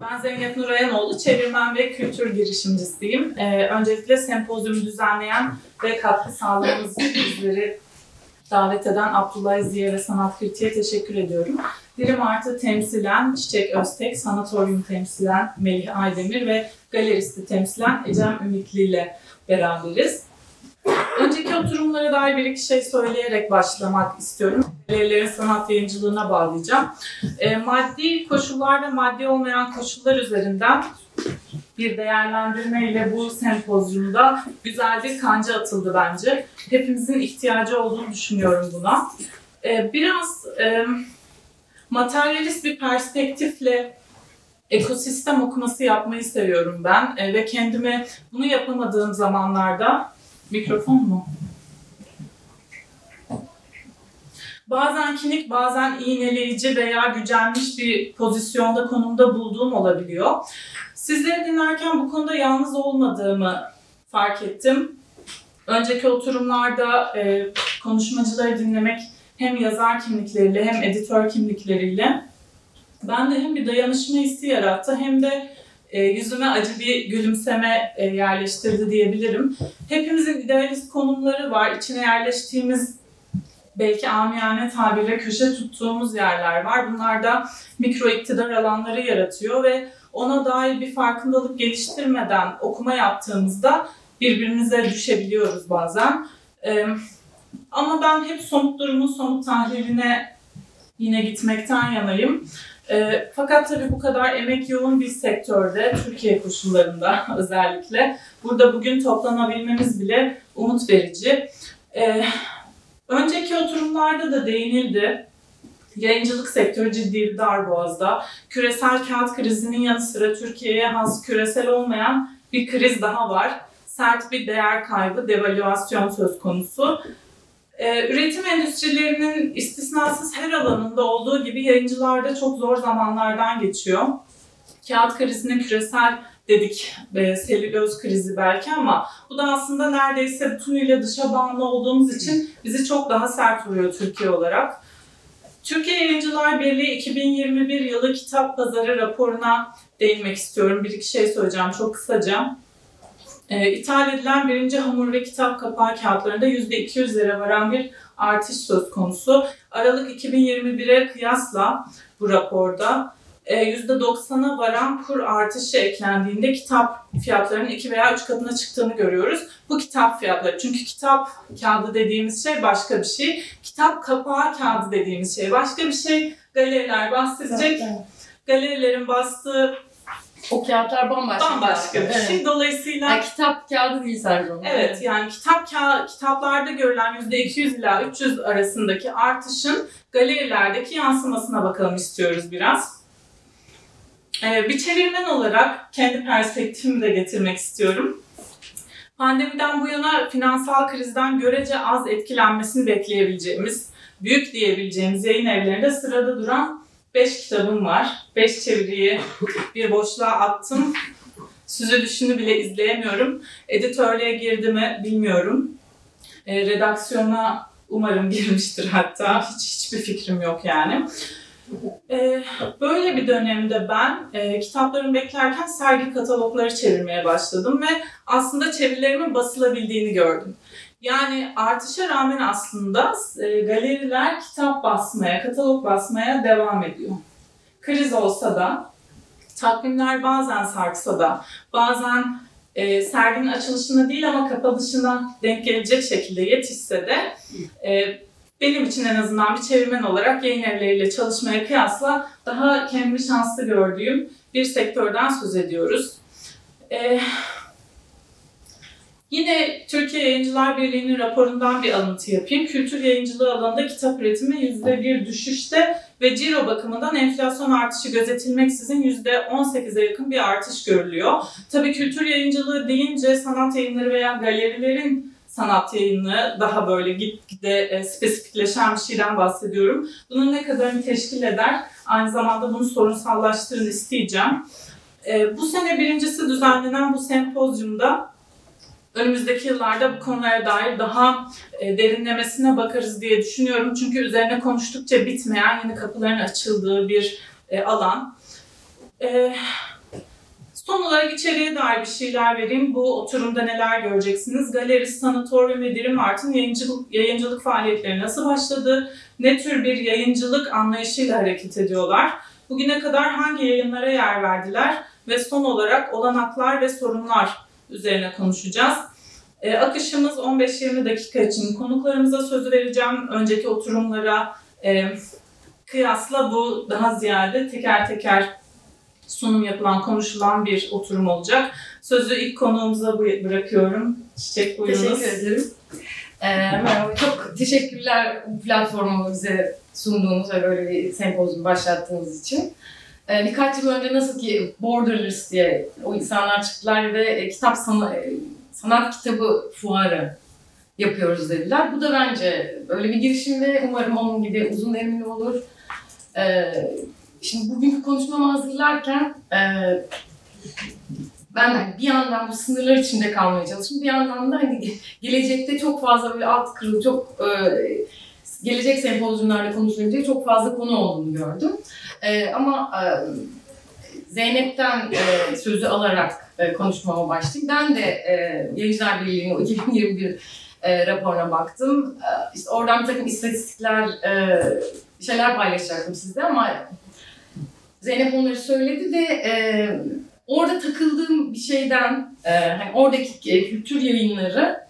Ben Zeynep Nurayanoğlu, çevirmen ve kültür girişimcisiyim. Ee, öncelikle sempozyumu düzenleyen ve katkı sağladığınız bizleri davet eden Abdullah Ziya ve Sanat Kritiğe teşekkür ediyorum. Dirim Art'ı temsilen Çiçek Öztek, Sanatoryum temsilen Melih Aydemir ve Galeristi temsilen Ecem Ümitli ile beraberiz. Önceki oturumlara dair bir iki şey söyleyerek başlamak istiyorum. Galerilerin sanat yayıncılığına bağlayacağım. E, maddi koşullar ve maddi olmayan koşullar üzerinden bir değerlendirme ile bu sempozyumda güzel bir kanca atıldı bence. Hepimizin ihtiyacı olduğunu düşünüyorum buna. E, biraz e, materyalist bir perspektifle ekosistem okuması yapmayı seviyorum ben e, ve kendime bunu yapamadığım zamanlarda mikrofon mu? Bazen kinik, bazen iğneleyici veya gücenmiş bir pozisyonda, konumda bulduğum olabiliyor. Sizleri dinlerken bu konuda yalnız olmadığımı fark ettim. Önceki oturumlarda e, konuşmacıları dinlemek hem yazar kimlikleriyle hem editör kimlikleriyle ben de hem bir dayanışma hissi yarattı hem de e, yüzüme acı bir gülümseme e, yerleştirdi diyebilirim. Hepimizin idealist konumları var. İçine yerleştiğimiz belki amiyane tabirle köşe tuttuğumuz yerler var. Bunlar da mikro iktidar alanları yaratıyor ve ona dair bir farkındalık geliştirmeden okuma yaptığımızda birbirimize düşebiliyoruz bazen. Ee, ama ben hep somut durumun somut tahliline yine gitmekten yanayım. E, fakat tabii bu kadar emek yoğun bir sektörde, Türkiye koşullarında özellikle, burada bugün toplanabilmemiz bile umut verici. E, önceki oturumlarda da değinildi. Yayıncılık sektörü ciddi bir darboğazda. Küresel kağıt krizinin yanı sıra Türkiye'ye has küresel olmayan bir kriz daha var. Sert bir değer kaybı, devalüasyon söz konusu. Ee, üretim endüstrilerinin istisnasız her alanında olduğu gibi yayıncılarda çok zor zamanlardan geçiyor. Kağıt krizine küresel dedik, e, selüloz krizi belki ama bu da aslında neredeyse bütünüyle dışa bağımlı olduğumuz için bizi çok daha sert vuruyor Türkiye olarak. Türkiye Yayıncılar Birliği 2021 yılı kitap pazarı raporuna değinmek istiyorum. Bir iki şey söyleyeceğim çok kısaca. E, ithal edilen birinci hamur ve kitap kapağı kağıtlarında %200'lere varan bir artış söz konusu. Aralık 2021'e kıyasla bu raporda %90'a e, varan kur artışı eklendiğinde kitap fiyatlarının 2 veya 3 katına çıktığını görüyoruz. Bu kitap fiyatları. Çünkü kitap kağıdı dediğimiz şey başka bir şey. Kitap kapağı kağıdı dediğimiz şey başka bir şey. Galeriler bahsedecek. Galerilerin bastığı o kağıtlar bambaşka. Bambaşka bir şey. Dolayısıyla yani kitap kağıdı değil sadece Evet, yani kitap ka- kitaplarda görülen %200 ila 300 arasındaki artışın galerilerdeki yansımasına bakalım istiyoruz biraz. Ee, bir çevirmen olarak kendi perspektifimi de getirmek istiyorum. Pandemiden bu yana finansal krizden görece az etkilenmesini bekleyebileceğimiz, büyük diyebileceğimiz yayın evlerinde sırada duran 5 kitabım var. 5 çeviriyi bir boşluğa attım. Süzülüşünü bile izleyemiyorum. Editörlüğe girdi mi bilmiyorum. E, redaksiyona umarım girmiştir hatta. Hiç hiçbir fikrim yok yani. E, böyle bir dönemde ben e, kitaplarımı beklerken sergi katalogları çevirmeye başladım ve aslında çevirilerimin basılabildiğini gördüm. Yani artışa rağmen aslında e, galeriler kitap basmaya, katalog basmaya devam ediyor. Kriz olsa da, takvimler bazen sarksa da, bazen e, serginin açılışına değil ama kapanışına denk gelecek şekilde yetişse de e, benim için en azından bir çevirmen olarak yayın evleriyle çalışmaya kıyasla daha kendimi şanslı gördüğüm bir sektörden söz ediyoruz. E, Yine Türkiye Yayıncılar Birliği'nin raporundan bir alıntı yapayım. Kültür yayıncılığı alanında kitap üretimi %1 düşüşte ve ciro bakımından enflasyon artışı gözetilmeksizin %18'e yakın bir artış görülüyor. Tabii kültür yayıncılığı deyince sanat yayınları veya galerilerin sanat yayını daha böyle gitgide e, spesifikleşen bir şeyden bahsediyorum. Bunun ne kadarını teşkil eder? Aynı zamanda bunu sorunsallaştırın isteyeceğim. E, bu sene birincisi düzenlenen bu sempozyumda önümüzdeki yıllarda bu konulara dair daha e, derinlemesine bakarız diye düşünüyorum. Çünkü üzerine konuştukça bitmeyen yeni kapıların açıldığı bir e, alan. E, Son olarak içeriye dair bir şeyler vereyim. Bu oturumda neler göreceksiniz? Galeri, Sanatoryum ve Dirim Art'ın yayıncılık, yayıncılık faaliyetleri nasıl başladı? Ne tür bir yayıncılık anlayışıyla hareket ediyorlar? Bugüne kadar hangi yayınlara yer verdiler? Ve son olarak olanaklar ve sorunlar üzerine konuşacağız. Ee, akışımız 15-20 dakika için konuklarımıza sözü vereceğim. Önceki oturumlara e, kıyasla bu daha ziyade teker teker sunum yapılan, konuşulan bir oturum olacak. Sözü ilk konuğumuza bırakıyorum. Çiçek buyurunuz. Teşekkür ederim. Ee, merhaba, çok teşekkürler bu platformu bize sunduğunuz ve böyle bir sempozyum başlattığınız için. Ee, birkaç yıl önce nasıl ki Borderless diye o insanlar çıktılar ve e, kitap sana- e, sanat kitabı fuarı yapıyoruz dediler. Bu da bence böyle bir girişim ve umarım onun gibi uzun erimli olur. Ee, şimdi bugünkü konuşmamı hazırlarken e, ben bir yandan bu sınırlar içinde kalmaya çalıştım. Bir yandan da hani gelecekte çok fazla böyle alt kırıl, çok e, gelecek sempozyumlarda konuşulabilecek çok fazla konu olduğunu gördüm. E, ama e, Zeynep'ten e, sözü alarak e, konuşmama başlayayım. Ben de e, Yayıncılar Birliği'nin o 2021 e, raporuna baktım. E, işte oradan bir takım istatistikler, e, şeyler paylaşacaktım sizde ama Zeynep onları söyledi ve e, orada takıldığım bir şeyden, e, hani oradaki e, kültür yayınları,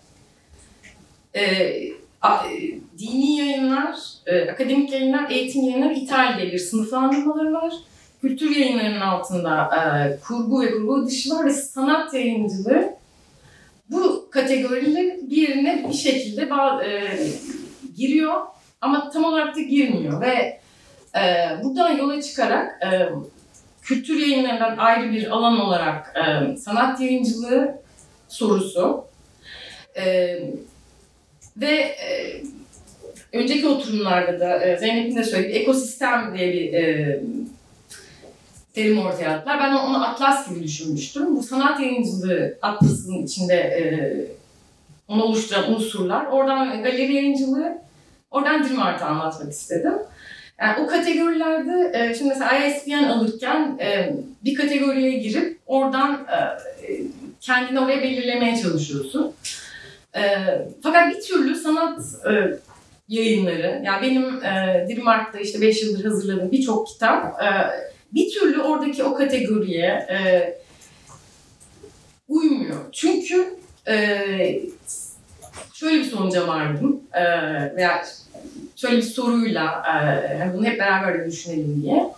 e, a- e, dini yayınlar, e, akademik yayınlar, eğitim yayınları ithal bir sınıflandırmaları var. Kültür yayınlarının altında e, kurgu ve kurgu dışı var ve sanat yayıncılığı bu kategorilerin birine bir şekilde e, giriyor ama tam olarak da girmiyor ve e, buradan yola çıkarak e, kültür yayınlarından ayrı bir alan olarak e, sanat yayıncılığı sorusu e, ve e, önceki oturumlarda da e, Zeynep'in de söylediği ekosistem diye bir e, terim ortaya attılar. Ben onu atlas gibi düşünmüştüm. Bu sanat yayıncılığı atlasının içinde e, onu oluşturan unsurlar. Oradan galeri yayıncılığı, oradan Dream Art'ı anlatmak istedim. Yani o kategorilerde e, şimdi mesela ISBN alırken e, bir kategoriye girip oradan e, kendini oraya belirlemeye çalışıyorsun. Fakat bir türlü sanat yayınları, yani benim e, işte 5 yıldır hazırladığım birçok kitap bir türlü oradaki o kategoriye uymuyor. Çünkü şöyle bir sonuca vardım e, veya şöyle bir soruyla e, hani bunu hep beraber de düşünelim diye.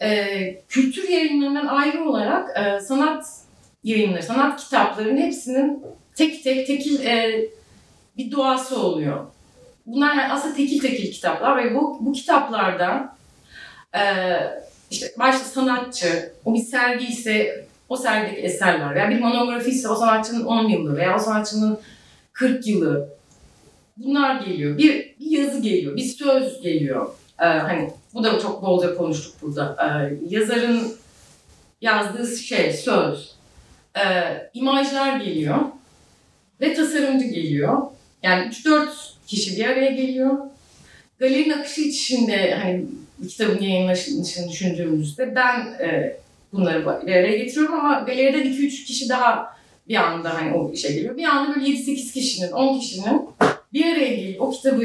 E, kültür yayınlarından ayrı olarak e, sanat yayınları, sanat kitaplarının hepsinin tek tek tekil e, bir doğası oluyor. Bunlar yani aslında tekil tekil kitaplar ve bu, bu kitaplarda e, işte başta sanatçı, o bir sergi ise o sergideki eserler veya bir monografi ise o sanatçının 10 yılı veya o sanatçının 40 yılı bunlar geliyor. Bir, bir yazı geliyor, bir söz geliyor. Ee, hani bu da çok bolca konuştuk burada. Ee, yazarın yazdığı şey, söz. Ee, imajlar geliyor ve tasarımcı geliyor. Yani 3-4 kişi bir araya geliyor. Galerinin akışı içinde hani kitabın yayınlanışını düşündüğümüzde ben e, bunları bir araya getiriyorum ama galeriden 2-3 kişi daha bir anda hani o işe geliyor. Bir anda böyle 7-8 kişinin, 10 kişinin bir araya gelip o kitabı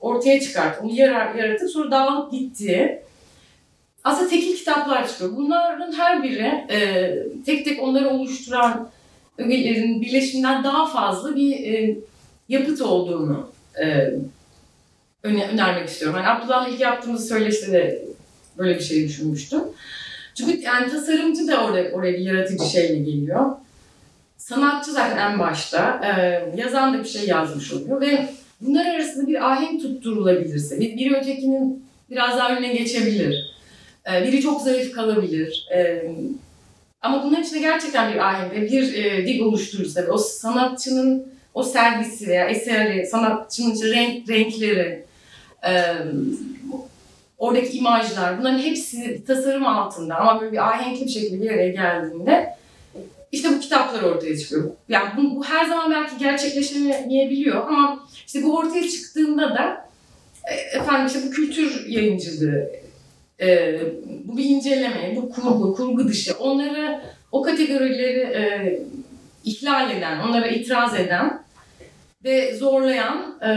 ortaya çıkart, onu yaratıp sonra dağılıp gittiği aslında tekil kitaplar çıkıyor. Bunların her biri e, tek tek onları oluşturan ögelerin birleşiminden daha fazla bir e, yapıt olduğunu e, öne, önermek istiyorum. Yani Abdullah ilk yaptığımız söyleşte de böyle bir şey düşünmüştüm. Çünkü yani tasarımcı da oraya, oraya bir yaratıcı şeyle geliyor. Sanatçı zaten en başta. E, yazan da bir şey yazmış oluyor ve bunlar arasında bir ahenk tutturulabilirse, bir, biri ötekinin biraz daha önüne geçebilir. E, biri çok zayıf kalabilir. E, ama bunların içinde gerçekten bir ahenk ve bir e, dil oluşturursa ve o sanatçının o sergisi veya eseri, sanatçının işte renk, renkleri, e, oradaki imajlar bunların hepsi tasarım altında ama böyle bir ahenkli bir şekilde bir araya geldiğinde işte bu kitaplar ortaya çıkıyor. Yani bu, bu her zaman belki gerçekleşemeyebiliyor ama işte bu ortaya çıktığında da e, efendim işte bu kültür yayıncılığı, e, bu bir inceleme, bu kurgu, kurgu dışı onları o kategorileri e, ihlal eden, onlara itiraz eden ve zorlayan e,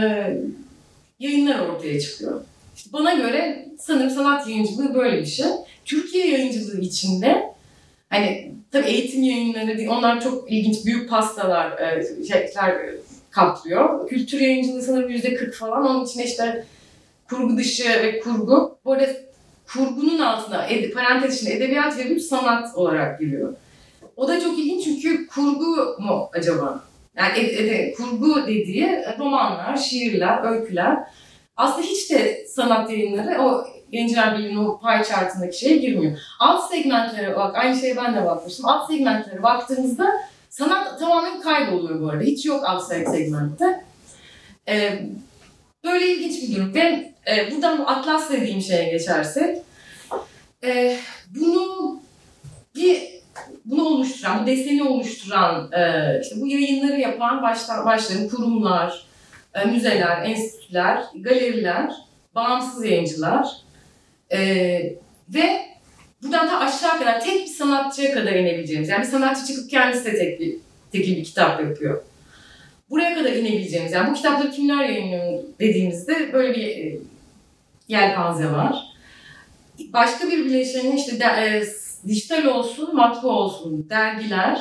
yayınlar ortaya çıkıyor. İşte bana göre sanırım sanat yayıncılığı böyle bir şey. Türkiye yayıncılığı içinde hani tabii eğitim yayınları onlar çok ilginç büyük pastalar e, şeyler e, kaplıyor. Kültür yayıncılığı sanırım yüzde 40 falan. Onun içinde işte kurgu dışı ve kurgu. Bu arada kurgunun altına, parantez içinde edebiyat ve sanat olarak giriyor. O da çok ilginç çünkü kurgu mu acaba? Yani ed- ed- kurgu dediği romanlar, şiirler, öyküler. Aslında hiç de sanat yayınları o Yayıncılar Birliği'nin o pie chartındaki şeye girmiyor. Alt segmentlere bak, aynı şeye ben de bakmıştım. Alt segmentlere baktığınızda sanat tamamen kayboluyor bu arada. Hiç yok alt segmentte. Ee, böyle ilginç bir durum. Ve e, buradan bu Atlas dediğim şeye geçersek, e, bunu bir bunu oluşturan, bu deseni oluşturan, e, işte bu yayınları yapan baştan başların kurumlar, e, müzeler, enstitüler, galeriler, bağımsız yayıncılar e, ve buradan da aşağı kadar tek bir sanatçıya kadar inebileceğimiz, yani bir sanatçı çıkıp kendisi de tek bir, tekil bir kitap yapıyor. Buraya kadar inebileceğimiz, yani bu kitapları kimler yayınlıyor dediğimizde böyle bir e, yelpaze var. Başka bir bileşeni işte de, e, dijital olsun, matbu olsun, dergiler,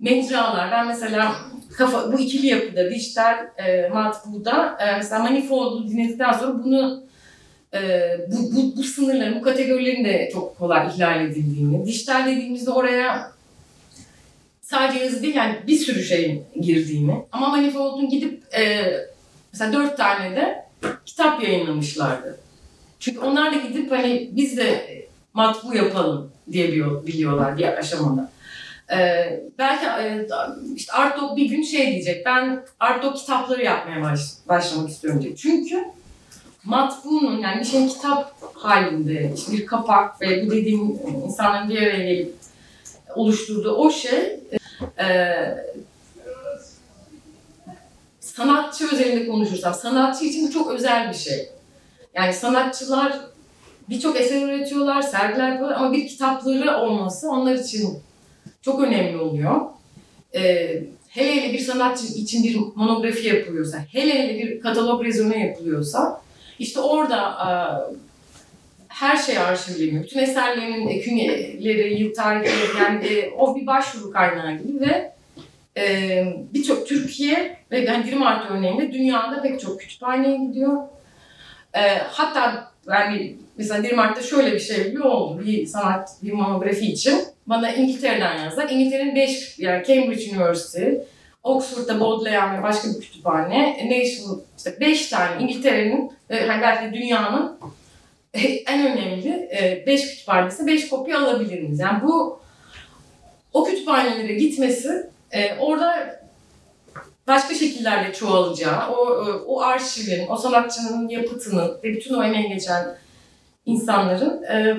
mecralar. Ben mesela kafa, bu ikili yapıda, dijital, e, matbuda e, mesela Manifold'u dinledikten sonra bunu e, bu, bu, bu sınırların, bu kategorilerin de çok kolay ihlal edildiğini, dijital dediğimizde oraya sadece yazı değil yani bir sürü şeyin girdiğini ama Manifold'un gidip e, mesela dört tane de kitap yayınlamışlardı. Çünkü onlar da gidip hani biz de matbu yapalım diye biliyor- biliyorlar bir aşamada. Ee, belki e, işte Artdog bir gün şey diyecek, ben Artdog kitapları yapmaya baş, başlamak istiyorum diye. Çünkü matbuunun yani bir şeyin kitap halinde işte bir kapak ve bu dediğim insanların bir araya gelip oluşturduğu o şey e, sanatçı özelinde konuşursam sanatçı için bu çok özel bir şey. Yani sanatçılar birçok eser üretiyorlar, sergiler yapıyorlar ama bir kitapları olması onlar için çok önemli oluyor. Ee, hele hele bir sanatçı için bir monografi yapılıyorsa, hele hele bir katalog rezüme yapılıyorsa işte orada e, her şey arşivleniyor. Bütün eserlerin künyeleri, yıl tarihleri yani o bir başvuru kaynağı gibi ve e, birçok Türkiye ve yani 20 Mart örneğinde dünyada pek çok kütüphaneye gidiyor. E, hatta yani mesela 1 Mart'ta şöyle bir şey bile oldu. Bir sanat, bir monografi için bana İngiltere'den yazdılar. İngiltere'nin 5, yani Cambridge University, Oxford'da Bodleian ve başka bir kütüphane, National, işte 5 tane İngiltere'nin, e, hani belki dünyanın en önemli 5 kütüphanesi 5 kopya alabilirsiniz. Yani bu o kütüphanelere gitmesi e, orada başka şekillerde çoğalacağı, o, o arşivlerin, o sanatçının yapıtının ve bütün o emeği geçen insanların e,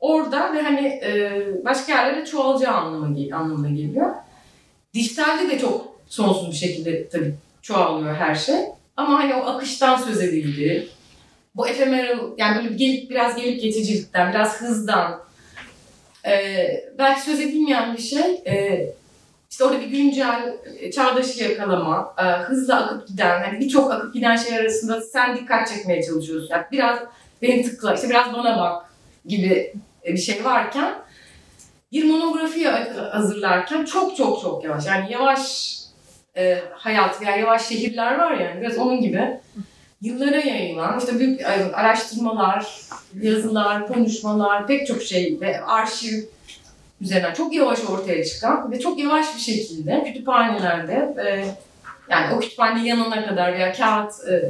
orada ve hani e, başka yerlere çoğalacağı anlamına, anlamına geliyor. Dijitalde de çok sonsuz bir şekilde tabii çoğalıyor her şey. Ama hani o akıştan söz edildi. Bu ephemeral, yani böyle gelip biraz gelip geçicilikten, biraz hızdan, e, belki söz edilmeyen bir şey, e, işte orada bir güncel e, çağdaşı yakalama, e, hızla akıp giden, hani birçok akıp giden şey arasında sen dikkat çekmeye çalışıyorsun. Yani biraz beni tıkla, işte biraz bana bak gibi bir şey varken bir monografi hazırlarken çok çok çok yavaş. Yani yavaş e, hayat veya yavaş şehirler var yani biraz onun gibi yıllara yayılan işte büyük araştırmalar, yazılar, konuşmalar, pek çok şey ve arşiv üzerinden çok yavaş ortaya çıkan ve çok yavaş bir şekilde kütüphanelerde e, yani o kütüphane yanına kadar veya kağıt e,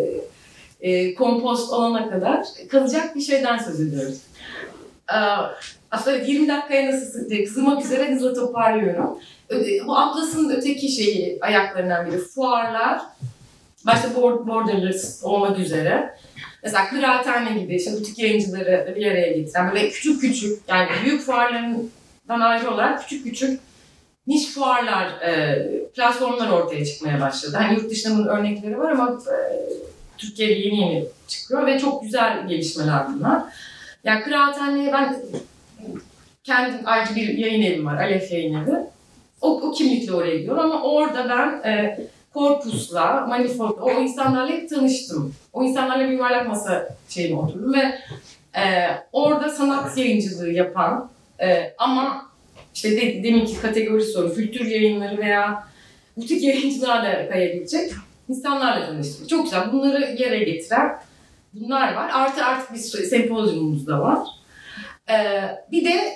e, kompost olana kadar kalacak bir şeyden söz ediyoruz. E, aslında 20 dakikaya nasıl sığ- sığmak üzere hızla toparlıyorum. Bu Atlas'ın öteki şeyi ayaklarından biri fuarlar. Başta borderless olmak üzere. Mesela kıraathane gibi işte butik yayıncıları bir araya getiren böyle küçük küçük yani büyük fuarlardan ayrı olarak küçük küçük niş fuarlar, e, platformlar ortaya çıkmaya başladı. Hani yurt dışında bunun örnekleri var ama e, Türkiye'de yeni yeni çıkıyor ve çok güzel gelişmeler bunlar. Yani kıraathaneye ben kendim ayrıca bir yayın evim var, Alef Yayın Evi. O, o kimlikle oraya gidiyorum ama orada ben e, Korpus'la, Manifold'la, o insanlarla hep tanıştım. O insanlarla bir yuvarlak masa şeyine oturdum ve e, orada sanat yayıncılığı yapan e, ama işte de, deminki kategori soru, kültür yayınları veya butik yayıncılığa da kayabilecek insanlarla tanıştım. Çok güzel. Bunları yere getiren bunlar var. Artı artık bir sempozyumumuz da var. Ee, bir de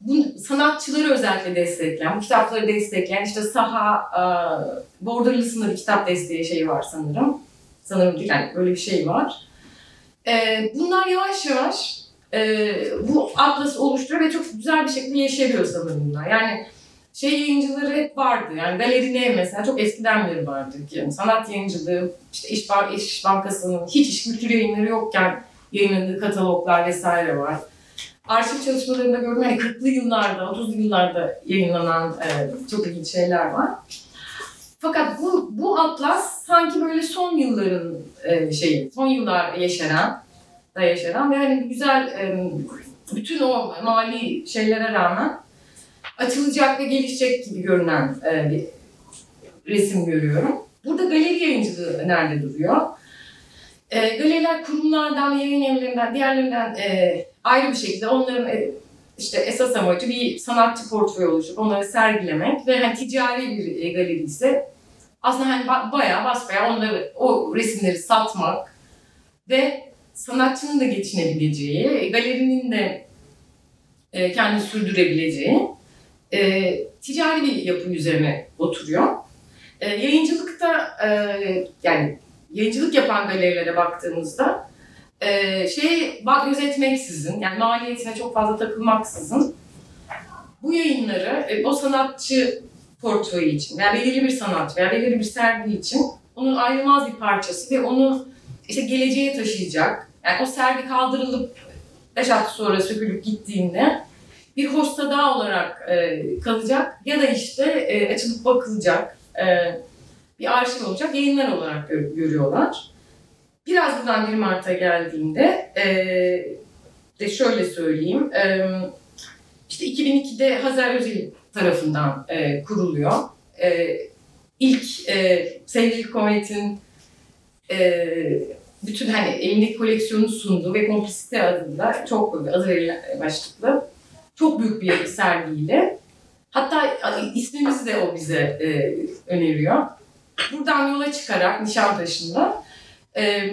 bu sanatçıları özellikle destekleyen, bu kitapları destekleyen işte Saha e, Borderless'ın bir kitap desteği şeyi var sanırım. Sanırım değil, yani böyle bir şey var. Ee, bunlar yavaş yavaş e, bu atlası oluşturuyor ve çok güzel bir şekilde yeşeriyor sanırım bunlar. Yani şey yayıncıları hep vardı. Yani galerine mesela çok eskiden beri vardı. Yani sanat yayıncılığı, işte İş, Ban- İş Bankası'nın hiç iş kültür yayınları yokken yayınladığı kataloglar vesaire var. Arşiv çalışmalarında gördüm hani 40'lı yıllarda, 30'lu yıllarda yayınlanan e, çok ilginç şeyler var. Fakat bu, bu atlas sanki böyle son yılların e, şeyi, son yıllar yeşeren, da yeşeren ve hani güzel e, bütün o mali şeylere rağmen açılacak ve gelişecek gibi görünen e, bir resim görüyorum. Burada galeri yayıncılığı nerede duruyor? E, galeriler kurumlardan, yayın evlerinden, diğerlerinden e, ayrı bir şekilde onların e, işte esas amacı bir sanatçı portföyü oluşturup onları sergilemek ve hani ticari bir e, galeri ise aslında hani ba- bayağı basbayağı onları o resimleri satmak ve sanatçının da geçinebileceği, galerinin de e, kendini sürdürebileceği e, ticari bir yapı üzerine oturuyor. E, yayıncılıkta e, yani yayıncılık yapan galerilere baktığımızda e, şey bak gözetmeksizin yani maliyetine çok fazla takılmaksızın bu yayınları e, o sanatçı portföyü için veya belirli bir sanat veya belirli bir sergi için onun ayrılmaz bir parçası ve onu işte geleceğe taşıyacak. Yani o sergi kaldırılıp 5 hafta sonra sökülüp gittiğinde bir hosta daha olarak e, kalacak ya da işte e, açılıp bakılacak e, bir arşiv olacak yayınlar olarak gör- görüyorlar. Biraz buradan 1 Mart'a geldiğinde e, de şöyle söyleyeyim. E, işte 2002'de Hazar Özil tarafından e, kuruluyor. E, ilk e, Sevgili Komet'in e, bütün hani elindeki koleksiyonu sundu ve Komplisite adında çok adı verilen başlıklı çok büyük bir sergiyle. Hatta ismimizi de o bize e, öneriyor. Buradan yola çıkarak Nişantaşı'nda e,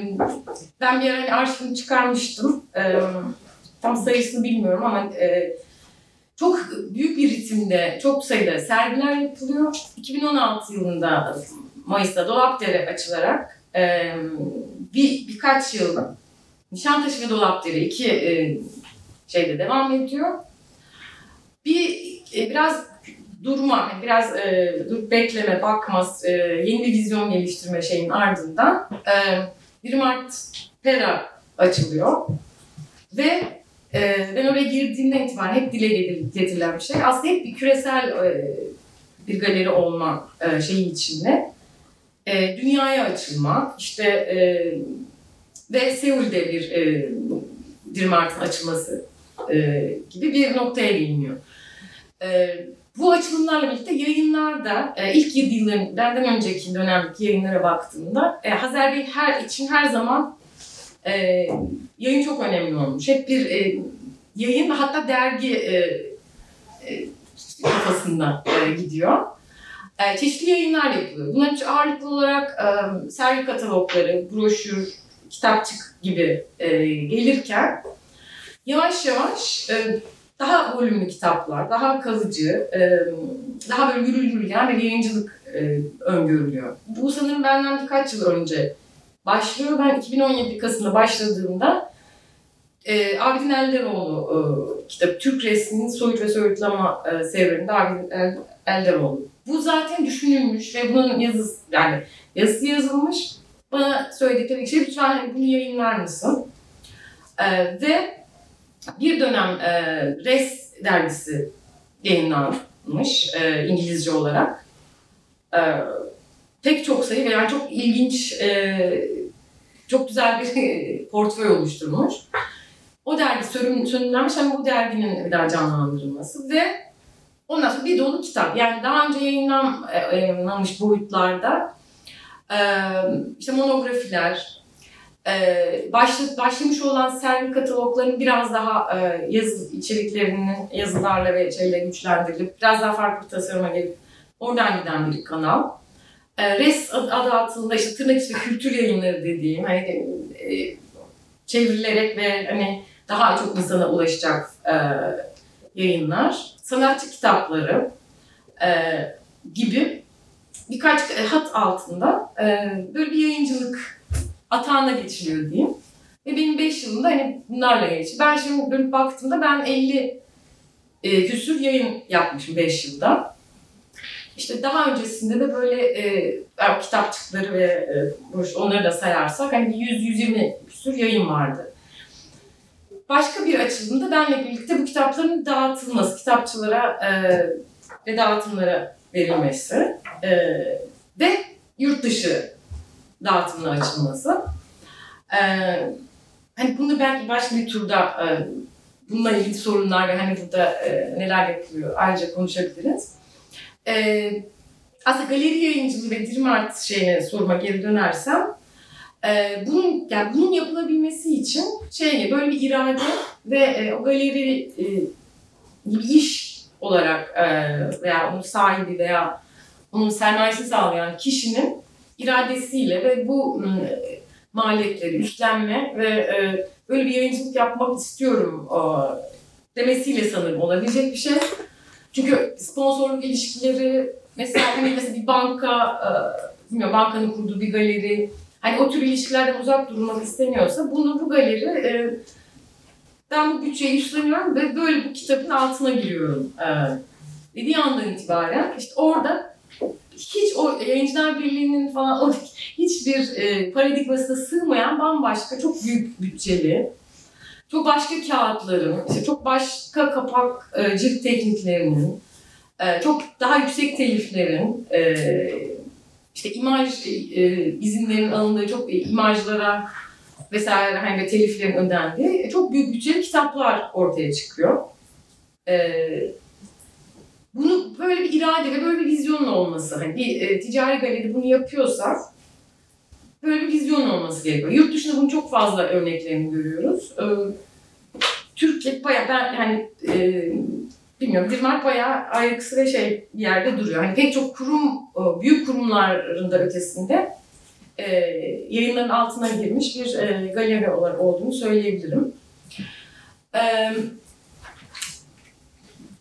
ben bir ara hani arşivini çıkarmıştım. E, tam sayısını bilmiyorum ama e, çok büyük bir ritimde çok sayıda sergiler yapılıyor. 2016 yılında Mayıs'ta Dolapdere açılarak e, bir birkaç yıl Nişantaşı ve Dolapdere iki e, şeyde devam ediyor. Bir e, biraz durma, yani biraz e, dur bekleme, bakma, e, yeni bir vizyon geliştirme şeyin ardından e, 1 Mart Pera açılıyor ve e, ben oraya girdiğimden itibaren hep dile getirilen bir şey. Aslında hep bir küresel e, bir galeri olma e, şeyi içinde. E, dünyaya açılma, işte e, ve Seul'de bir e, 1 Mart'ın açılması e, gibi bir noktaya geliniyor. E, bu açılımlarla birlikte yayınlarda e, ilk yedi yılların benden önceki dönemdeki yayınlara baktığımda e, Hazer Bey her için her zaman e, yayın çok önemli olmuş. Hep bir yayın ve hatta dergi kafasında e, gidiyor. Çeşitli yayınlar yapılıyor. Bunlar ağırlıklı olarak sergi katalogları, broşür, kitapçık gibi gelirken yavaş yavaş daha volümlü kitaplar, daha kalıcı, e, daha böyle yürür yürüyen bir yayıncılık e, öngörülüyor. Bu sanırım benden birkaç yıl önce başlıyor. Ben 2017 Kasım'da başladığımda e, Abidin Elderoğlu e, kitap Türk resminin soyut ve soyutlama e, serüveninde Abidin El, Elderoğlu. Bu zaten düşünülmüş ve bunun yazısı yani yazısı yazılmış. Bana söyledikleri şey lütfen hani bunu yayınlar mısın? E, ve bir dönem e, Res dergisi yayınlanmış e, İngilizce olarak. E, pek çok sayı ve yani çok ilginç, e, çok güzel bir portföy oluşturmuş. o dergi sönüm, sönümlenmiş ama bu derginin bir daha canlandırılması ve ondan sonra bir dolu kitap. Yani daha önce yayınlan- e, yayınlanmış boyutlarda e, işte monografiler, e, başla, başlamış olan sergi kataloglarının biraz daha e, yazı içeriklerinin yazılarla ve şeyle güçlendirilip biraz daha farklı bir tasarıma gelip oradan giden bir kanal. E, RES adı, adı altında işte tırnak içinde kültür yayınları dediğim hani e, çevrilerek ve hani daha çok insana ulaşacak e, yayınlar, sanatçı kitapları e, gibi birkaç hat altında böyle bir yayıncılık atağına geçiliyor diyeyim. Ve benim 5 yılımda hani bunlarla geçti. Ben şimdi dönüp baktığımda ben 50 e, küsür yayın yapmışım 5 yılda. İşte daha öncesinde de böyle e, yani kitapçıkları ve e, onları da sayarsak hani 100-120 küsür yayın vardı. Başka bir açılımda benle birlikte bu kitapların dağıtılması, kitapçılara e, ve dağıtımlara verilmesi e, ve yurt dışı dağıtımına açılması. E, hani bunu belki başka bir turda e, bununla ilgili sorunlar ve hani burada e, neler yapılıyor ayrıca konuşabiliriz. E, aslında galeri yayıncılığı ve Dream Art şeyine soruma geri dönersem e, bunun yani bunun yapılabilmesi için şey böyle bir irade ve e, o galeri e, bir iş olarak e, veya onun sahibi veya onun sermayesini sağlayan kişinin iradesiyle ve bu e, maliyetleri üstlenme ve e, böyle bir yayıncılık yapmak istiyorum e, demesiyle sanırım olabilecek bir şey. Çünkü sponsorluk ilişkileri mesela hani mesela bir banka bilmiyorum bankanın kurduğu bir galeri hani o tür ilişkilerden uzak durmak isteniyorsa bunu bu galeri ben bu bütçeyi üstleniyorum ve böyle bu kitabın altına giriyorum dediği andan itibaren işte orada hiç o yayıncılar birliğinin falan o hiçbir e, paradigmasına sığmayan bambaşka çok büyük bütçeli çok başka kağıtların, işte çok başka kapak e, cilt tekniklerinin, e, çok daha yüksek teliflerin, e, işte imaj e, izinlerin alındığı çok imajlara vesaire hani teliflerin ödendiği e, çok büyük bütçeli kitaplar ortaya çıkıyor. E, bunu böyle bir irade ve böyle bir vizyonun olması, hani bir e, ticari galeri bunu yapıyorsa böyle bir vizyon olması gerekiyor. Yurt dışında bunun çok fazla örneklerini görüyoruz. E, Türkiye bayağı ben hani e, bilmiyorum Dirmak bayağı ayrıksı ve şey bir yerde duruyor. Hani pek çok kurum, e, büyük kurumların da ötesinde e, yayınların altına girmiş bir e, galeri olarak olduğunu söyleyebilirim. E,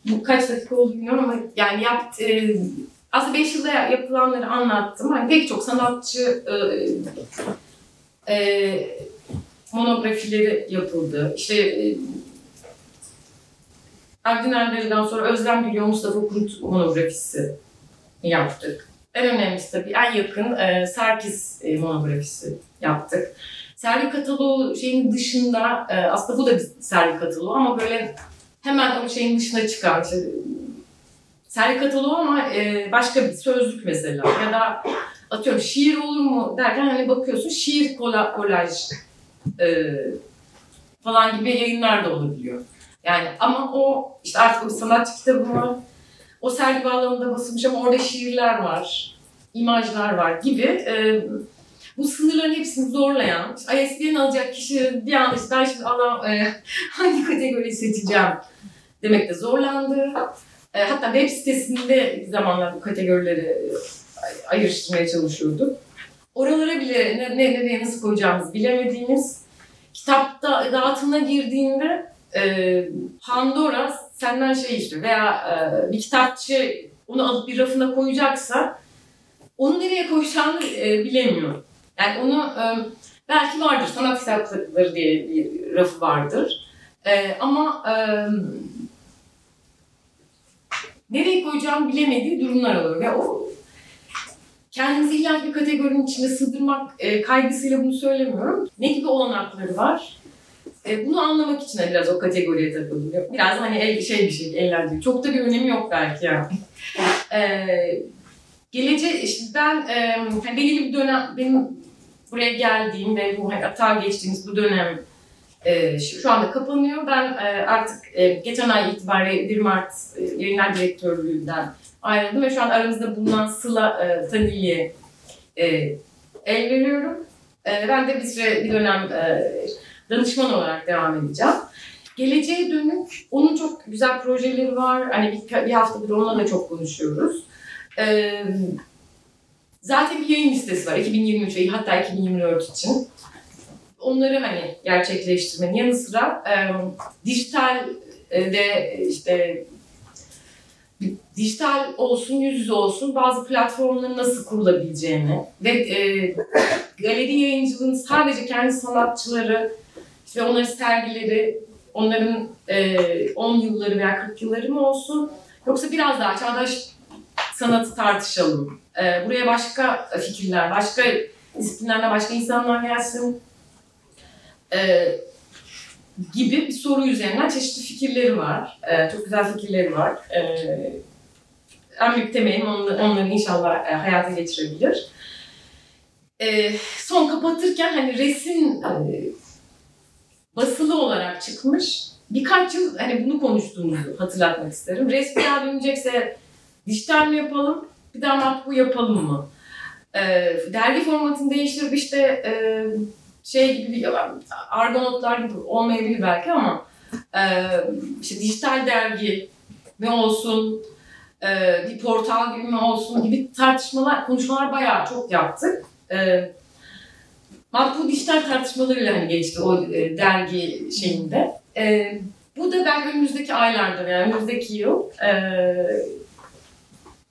bu kaç dakika oldu bilmiyorum ama yani yapt, e, aslında 5 yılda yapılanları anlattım. Hani pek çok sanatçı e, e, monografileri yapıldı. İşte e, Erdin Erdel'den sonra Özlem Gülüyor Mustafa Kunt monografisi yaptık. En önemlisi tabii en yakın e, Serkis e, monografisi yaptık. Sergi kataloğu şeyin dışında, e, aslında bu da bir sergi kataloğu ama böyle hemen o şeyin dışına çıkan, işte, sergi kataloğu ama e, başka bir sözlük mesela ya da atıyorum şiir olur mu derken hani bakıyorsun şiir kola, kolaj e, falan gibi yayınlar da olabiliyor. Yani ama o işte artık o bir sanatçı kitabı var. O sergi bağlamında basılmış ama orada şiirler var, imajlar var gibi. E, bu sınırların hepsini zorlayan, işte ISBN alacak kişi bir anda işte ben şimdi Allah, e, hangi kategoriyi seçeceğim demekte zorlandı. E, hatta web sitesinde zamanlar bu kategorileri e, ayrıştırmaya çalışıyorduk. Oralara bile ne, ne, nereye nasıl koyacağımızı bilemediğimiz kitapta dağıtımına girdiğinde e, Pandora senden şey istiyor veya e, bir kitapçı onu alıp bir rafına koyacaksa onu nereye koyacağını e, bilemiyor. Yani onu e, belki vardır sanat kitapları diye bir rafı vardır. E, ama e, nereye koyacağını bilemediği durumlar oluyor ve o kendimizi illa bir kategorinin içine sığdırmak e, kaygısıyla bunu söylemiyorum. Ne gibi olanakları var? E, bunu anlamak için de biraz o kategoriye takıldım. Biraz hani el, şey bir şey, eğlenceli. Çok da bir önemi yok belki yani. e, gelece, işte ben e, hani belirli bir dönem, benim buraya geldiğim ve bu hani geçtiğimiz bu dönem e, şu, anda kapanıyor. Ben e, artık e, geçen ay itibariyle 1 Mart e, yayınlar direktörlüğünden ayrıldım ve şu an aramızda bulunan Sıla e, Tanilli'ye e, el veriyorum. Ben de bir süre, bir dönem danışman olarak devam edeceğim. Geleceğe dönük, onun çok güzel projeleri var. Hani bir, bir haftadır onunla da çok konuşuyoruz. E, zaten bir yayın listesi var 2023 ve hatta 2024 için. Onları hani gerçekleştirmenin yanı sıra e, dijital de işte dijital olsun, yüz yüze olsun bazı platformların nasıl kurulabileceğini ve e, galeri yayıncılığının sadece kendi sanatçıları ve onların sergileri, onların e, 10 yılları veya 40 yılları mı olsun yoksa biraz daha çağdaş sanatı tartışalım. E, buraya başka fikirler, başka disiplinlerden başka insanlar gelsin e, gibi bir soru üzerinden çeşitli fikirleri var. E, çok güzel fikirleri var. E, en büyük temelim onları, onları inşallah e, hayata geçirebilir. E, son kapatırken hani resim e, basılı olarak çıkmış. Birkaç yıl hani bunu konuştuğumuzu hatırlatmak isterim. Resmi dönecekse dijital mi yapalım, bir daha matbu yapalım mı? E, dergi formatını değiştirip işte e, şey gibi bir argonotlar gibi olmayabilir belki ama e, işte dijital dergi mi olsun, e, bir portal gibi mi olsun gibi tartışmalar, konuşmalar bayağı çok yaptık. E, bu dijital tartışmalarıyla hani geçti o e, dergi şeyinde. E, bu da ben önümüzdeki aylarda yani önümüzdeki yıl e,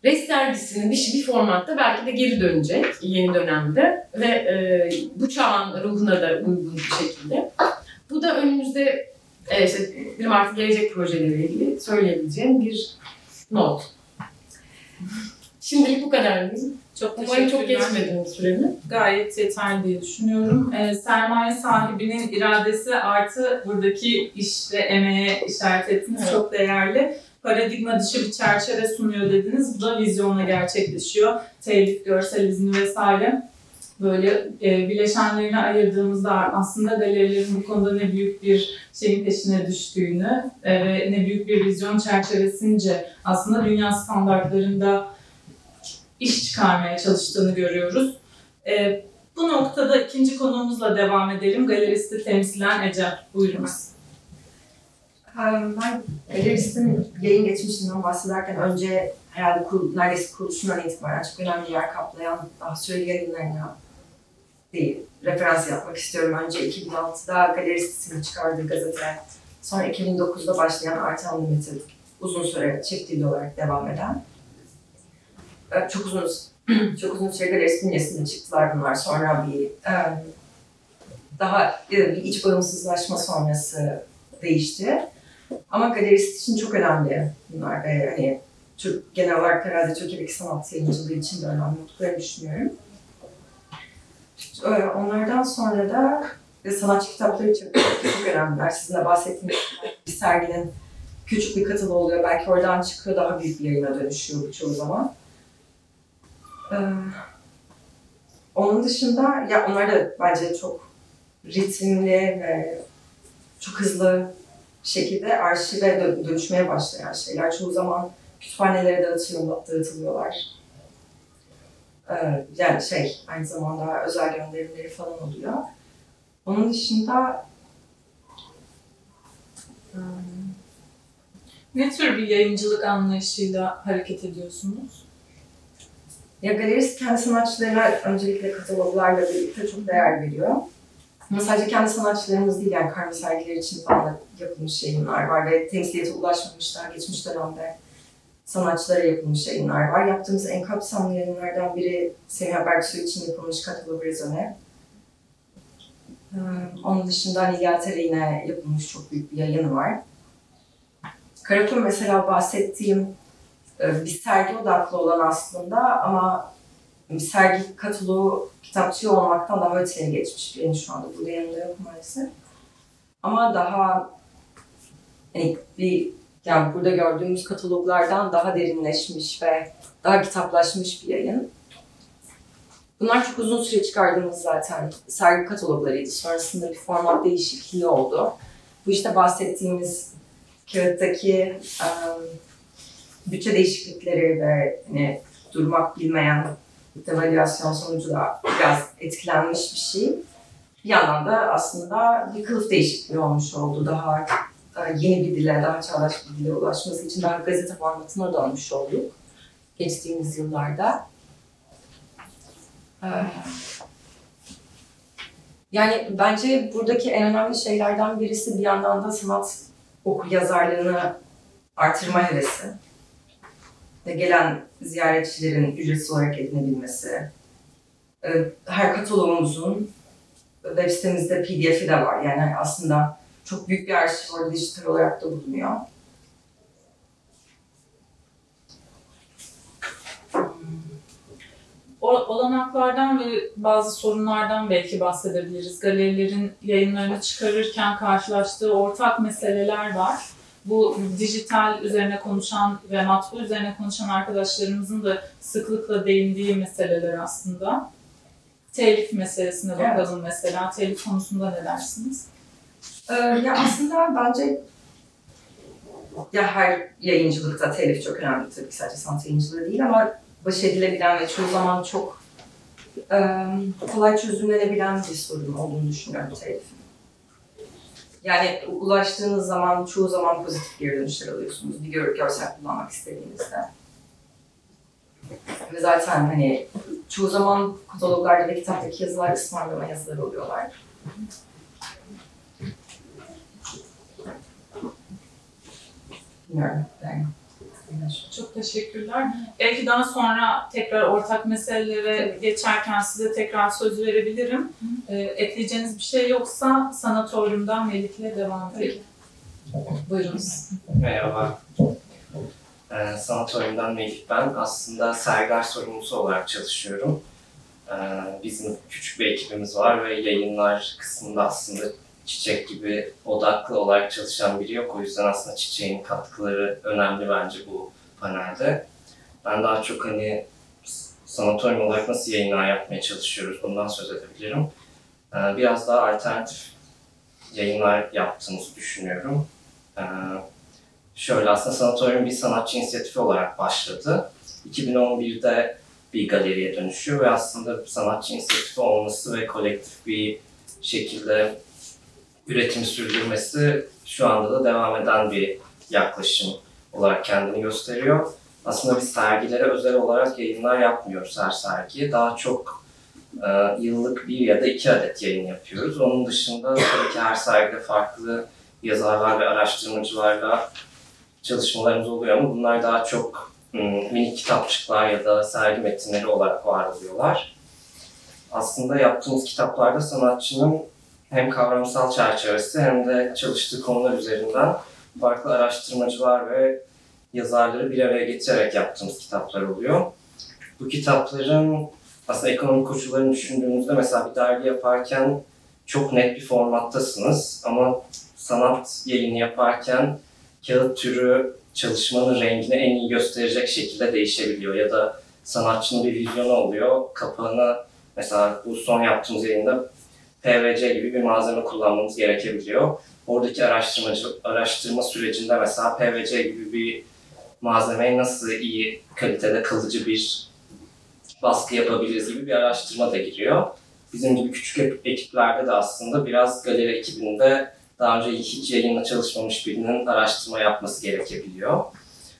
Res dergisinin bir, bir formatta belki de geri dönecek yeni dönemde ve e, bu çağın ruhuna da uygun bir şekilde. Bu da önümüzde e, işte bir artık gelecek projeleriyle ilgili söyleyebileceğim bir not. Şimdilik bu kadar değil. Çok Umarım çok geçmedim süremi. Gayet yeterli diye düşünüyorum. Ee, sermaye sahibinin iradesi artı buradaki iş ve emeğe işaret ettiniz. Evet. Çok değerli. Paradigma dışı bir çerçeve sunuyor dediniz. Bu da vizyonla gerçekleşiyor. Telif, görsel izni vesaire. Böyle e, bileşenlerini ayırdığımızda aslında galerilerin bu konuda ne büyük bir şeyin peşine düştüğünü e, ne büyük bir vizyon çerçevesince aslında dünya standartlarında iş çıkarmaya çalıştığını görüyoruz. E, bu noktada ikinci konuğumuzla devam edelim. Galeristi temsilen Ece. Buyurunuz. Ben galeristin yayın geçmişinden bahsederken önce herhalde kur, neredeyse kuruluşundan itibaren çok önemli yer kaplayan daha süreli yayınlarına değil, referans yapmak istiyorum. Önce 2006'da Galerist ismini çıkardığı gazete, sonra 2009'da başlayan Art Unlimited, uzun süre çift dilli olarak devam eden. e, Çok uzun çok uzun süre galerist bünyesinde çıktılar bunlar. Sonra bir daha bir iç bağımsızlaşma sonrası değişti. Ama galerist için çok önemli bunlar ve hani Türk, genel olarak herhalde Türkiye'deki sanat yayıncılığı için de önemli olduklarını düşünüyorum. Onlardan sonra da e, sanatçı kitapları için çok önemliler. Sizin de bahsettiğiniz bir serginin küçük bir kataloğu oluyor. Belki oradan çıkıyor daha büyük bir yayına dönüşüyor bu çoğu zaman. Ee, Onun dışında ya onlar da bence çok ritimli ve çok hızlı şekilde arşive dö- dönüşmeye başlayan şeyler. Çoğu zaman kütüphanelere dağıtıyor, dağıtılıyorlar. Ee, yani şey, aynı zamanda özel gönderimleri falan oluyor. Onun dışında hmm, Ne tür bir yayıncılık anlayışıyla hareket ediyorsunuz? ya galerist kendi sanatçılarına öncelikle kataloglarla birlikte çok değer veriyor. Ama sadece kendi sanatçılarımız değil yani karma sergiler için falan yapılmış yayınlar var ve temsiliyete ulaşmamış daha geçmiş dönemde sanatçılara yapılmış yayınlar var. Yaptığımız en kapsamlı yayınlardan biri Semiha Berksoy için yapılmış Katalog Rezone. Ee, Onun dışında Nilya yine yapılmış çok büyük bir yayın var. Karakol mesela bahsettiğim e, bir sergi odaklı olan aslında ama sergi kataloğu kitapçı olmaktan daha öteye geçmiş. Benim şu anda burada yanımda yok maalesef. Ama daha hani bir yani burada gördüğümüz kataloglardan daha derinleşmiş ve daha kitaplaşmış bir yayın. Bunlar çok uzun süre çıkardığımız zaten sergi kataloglarıydı. Sonrasında bir format değişikliği oldu. Bu işte bahsettiğimiz kağıttaki um, bütçe değişiklikleri ve hani, durmak bilmeyen devalüasyon sonucu da biraz etkilenmiş bir şey. Bir yandan da aslında bir kılıf değişikliği olmuş oldu. Daha e, yeni bir dile, daha çağdaş bir dile ulaşması için daha gazete formatına dönmüş olduk geçtiğimiz yıllarda. Ee, Yani bence buradaki en önemli şeylerden birisi bir yandan da sanat okur yazarlığını artırma hevesi. Gelen ziyaretçilerin ücretsiz olarak edinebilmesi. Ee, Her kataloğumuzun web sitemizde pdf'i de var. Yani aslında çok büyük bir arşiv orada dijital olarak da bulunuyor. Olanaklardan ve bazı sorunlardan belki bahsedebiliriz. Galerilerin yayınlarını çıkarırken karşılaştığı ortak meseleler var. Bu dijital üzerine konuşan ve matbaa üzerine konuşan arkadaşlarımızın da sıklıkla değindiği meseleler aslında. Telif meselesine bakalım mesela. Telif konusunda ne dersiniz? Ee, ya aslında bence ya her yayıncılıkta telif çok önemli tabii ki sadece sanat yayıncılığı değil ama baş edilebilen ve çoğu zaman çok e, kolay çözümlenebilen bir sorun olduğunu düşünüyorum telifin. Yani ulaştığınız zaman çoğu zaman pozitif geri dönüşler alıyorsunuz bir gör, görsel kullanmak istediğinizde. Ve zaten hani çoğu zaman kataloglarda ve kitaptaki yazılar ısmarlama yazıları oluyorlar. Bilmiyorum yani. Çok teşekkürler. Belki daha sonra tekrar ortak meselelere geçerken size tekrar söz verebilirim. Ee, ekleyeceğiniz bir şey yoksa sanatoryumdan Melih'le devam edelim. Buyurunuz. Merhaba. Ee, Sanatoryumdan Melih ben. Aslında sergiler sorumlusu olarak çalışıyorum. Ee, bizim küçük bir ekibimiz var ve yayınlar kısmında aslında çiçek gibi odaklı olarak çalışan biri yok. O yüzden aslında çiçeğin katkıları önemli bence bu panelde. Ben daha çok hani sanatoryum olarak nasıl yayınlar yapmaya çalışıyoruz bundan söz edebilirim. Ee, Biraz daha alternatif yayınlar yaptığımızı düşünüyorum. Ee, Şöyle aslında sanatoryum bir sanatçı inisiyatifi olarak başladı. 2011'de bir galeriye dönüşüyor ve aslında sanatçı inisiyatifi olması ve kolektif bir şekilde üretimi sürdürmesi şu anda da devam eden bir yaklaşım olarak kendini gösteriyor. Aslında biz sergilere özel olarak yayınlar yapmıyoruz her sergiye. Daha çok e, yıllık bir ya da iki adet yayın yapıyoruz. Onun dışında tabii ki her sergide farklı yazarlar ve araştırmacılarla çalışmalarımız oluyor ama bunlar daha çok minik kitapçıklar ya da sergi metinleri olarak var oluyorlar. Aslında yaptığımız kitaplarda sanatçının hem kavramsal çerçevesi hem de çalıştığı konular üzerinden farklı araştırmacılar ve yazarları bir araya getirerek yaptığımız kitaplar oluyor. Bu kitapların aslında ekonomik koşullarını düşündüğümüzde mesela bir dergi yaparken çok net bir formattasınız ama sanat yayını yaparken kağıt türü çalışmanın rengini en iyi gösterecek şekilde değişebiliyor ya da sanatçının bir vizyonu oluyor. Kapağına mesela bu son yaptığımız yayında PVC gibi bir malzeme kullanmamız gerekebiliyor. Oradaki araştırmacı araştırma sürecinde mesela PVC gibi bir malzemeyi nasıl iyi kalitede kalıcı bir baskı yapabiliriz gibi bir araştırma da giriyor. Bizim gibi küçük ekiplerde de aslında biraz galeri ekibinde daha önce hiç yayınla çalışmamış birinin araştırma yapması gerekebiliyor.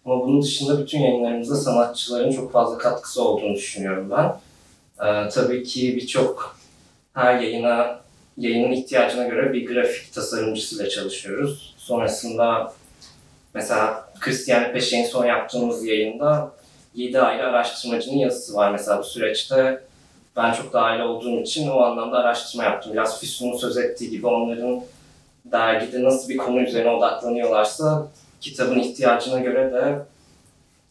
Ama bunun dışında bütün yayınlarımızda sanatçıların çok fazla katkısı olduğunu düşünüyorum ben. Ee, tabii ki birçok her yayına, yayının ihtiyacına göre bir grafik tasarımcısıyla çalışıyoruz. Sonrasında mesela Christian Peşek'in son yaptığımız yayında 7 ayrı araştırmacının yazısı var mesela bu süreçte. Ben çok dahil olduğum için o anlamda araştırma yaptım. Biraz Füsun'un söz ettiği gibi onların dergide nasıl bir konu üzerine odaklanıyorlarsa kitabın ihtiyacına göre de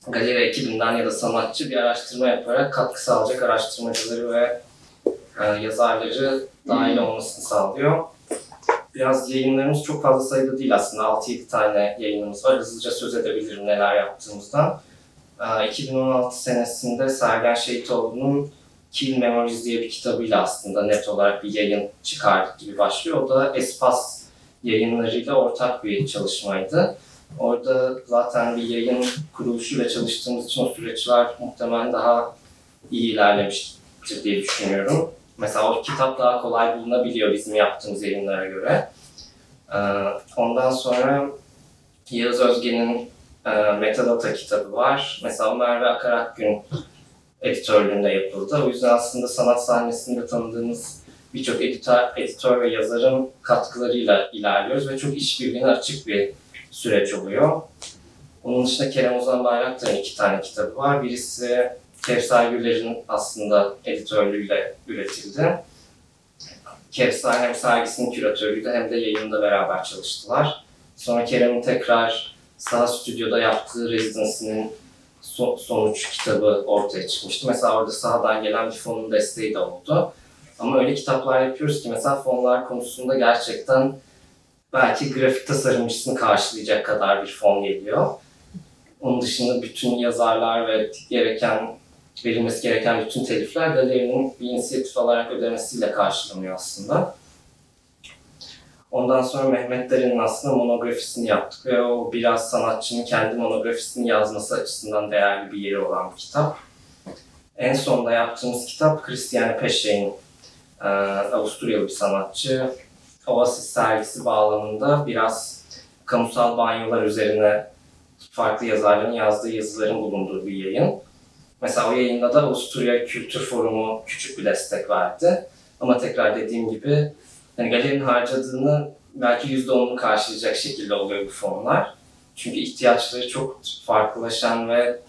galeri ekibinden ya da sanatçı bir araştırma yaparak katkı sağlayacak araştırmacıları ve e, yazarları dahil olmasını sağlıyor. Biraz yayınlarımız çok fazla sayıda değil aslında. 6-7 tane yayınımız var. Hızlıca söz edebilirim neler yaptığımızdan. E, 2016 senesinde Sergen Şehitoğlu'nun Kill Memories diye bir kitabıyla aslında net olarak bir yayın çıkar gibi başlıyor. O da Espas yayınlarıyla ortak bir çalışmaydı. Orada zaten bir yayın kuruluşuyla çalıştığımız için o süreçler muhtemelen daha iyi ilerlemiştir diye düşünüyorum. Mesela o kitap daha kolay bulunabiliyor bizim yaptığımız yayınlara göre. Ee, Ondan sonra Yağız Özge'nin e, Metadata kitabı var. Mesela Merve Akarakgün editörlüğünde yapıldı. O yüzden aslında sanat sahnesinde tanıdığımız birçok editör, editör ve yazarın katkılarıyla ilerliyoruz ve çok işbirliğine açık bir süreç oluyor. Onun dışında Kerem Ozan Bayraktar'ın iki tane kitabı var. Birisi Kevser Güller'in aslında editörlüğüyle üretildi. Kevser hem sergisinin küratörüydü hem de yayında beraber çalıştılar. Sonra Kerem'in tekrar Sağ Stüdyo'da yaptığı residency'nin so- sonuç kitabı ortaya çıkmıştı. Mesela orada sahadan gelen bir fonun desteği de oldu. Ama öyle kitaplar yapıyoruz ki mesela fonlar konusunda gerçekten belki grafik tasarımcısını karşılayacak kadar bir fon geliyor. Onun dışında bütün yazarlar ve gereken verilmesi gereken bütün telifler galerinin bir inisiyatif olarak ödemesiyle karşılanıyor aslında. Ondan sonra Mehmet Deren'in aslında monografisini yaptık ve o biraz sanatçının kendi monografisini yazması açısından değerli bir yeri olan bir kitap. En sonda yaptığımız kitap Christiane Peschet'in e, Avusturyalı bir sanatçı. Oasis sergisi bağlamında biraz kamusal banyolar üzerine farklı yazarların yazdığı yazıların bulunduğu bir yayın. Mesela o yayında da Avusturya Kültür Forumu küçük bir destek verdi. Ama tekrar dediğim gibi yani galerinin harcadığını belki %10'unu karşılayacak şekilde oluyor bu fonlar. Çünkü ihtiyaçları çok farklılaşan ve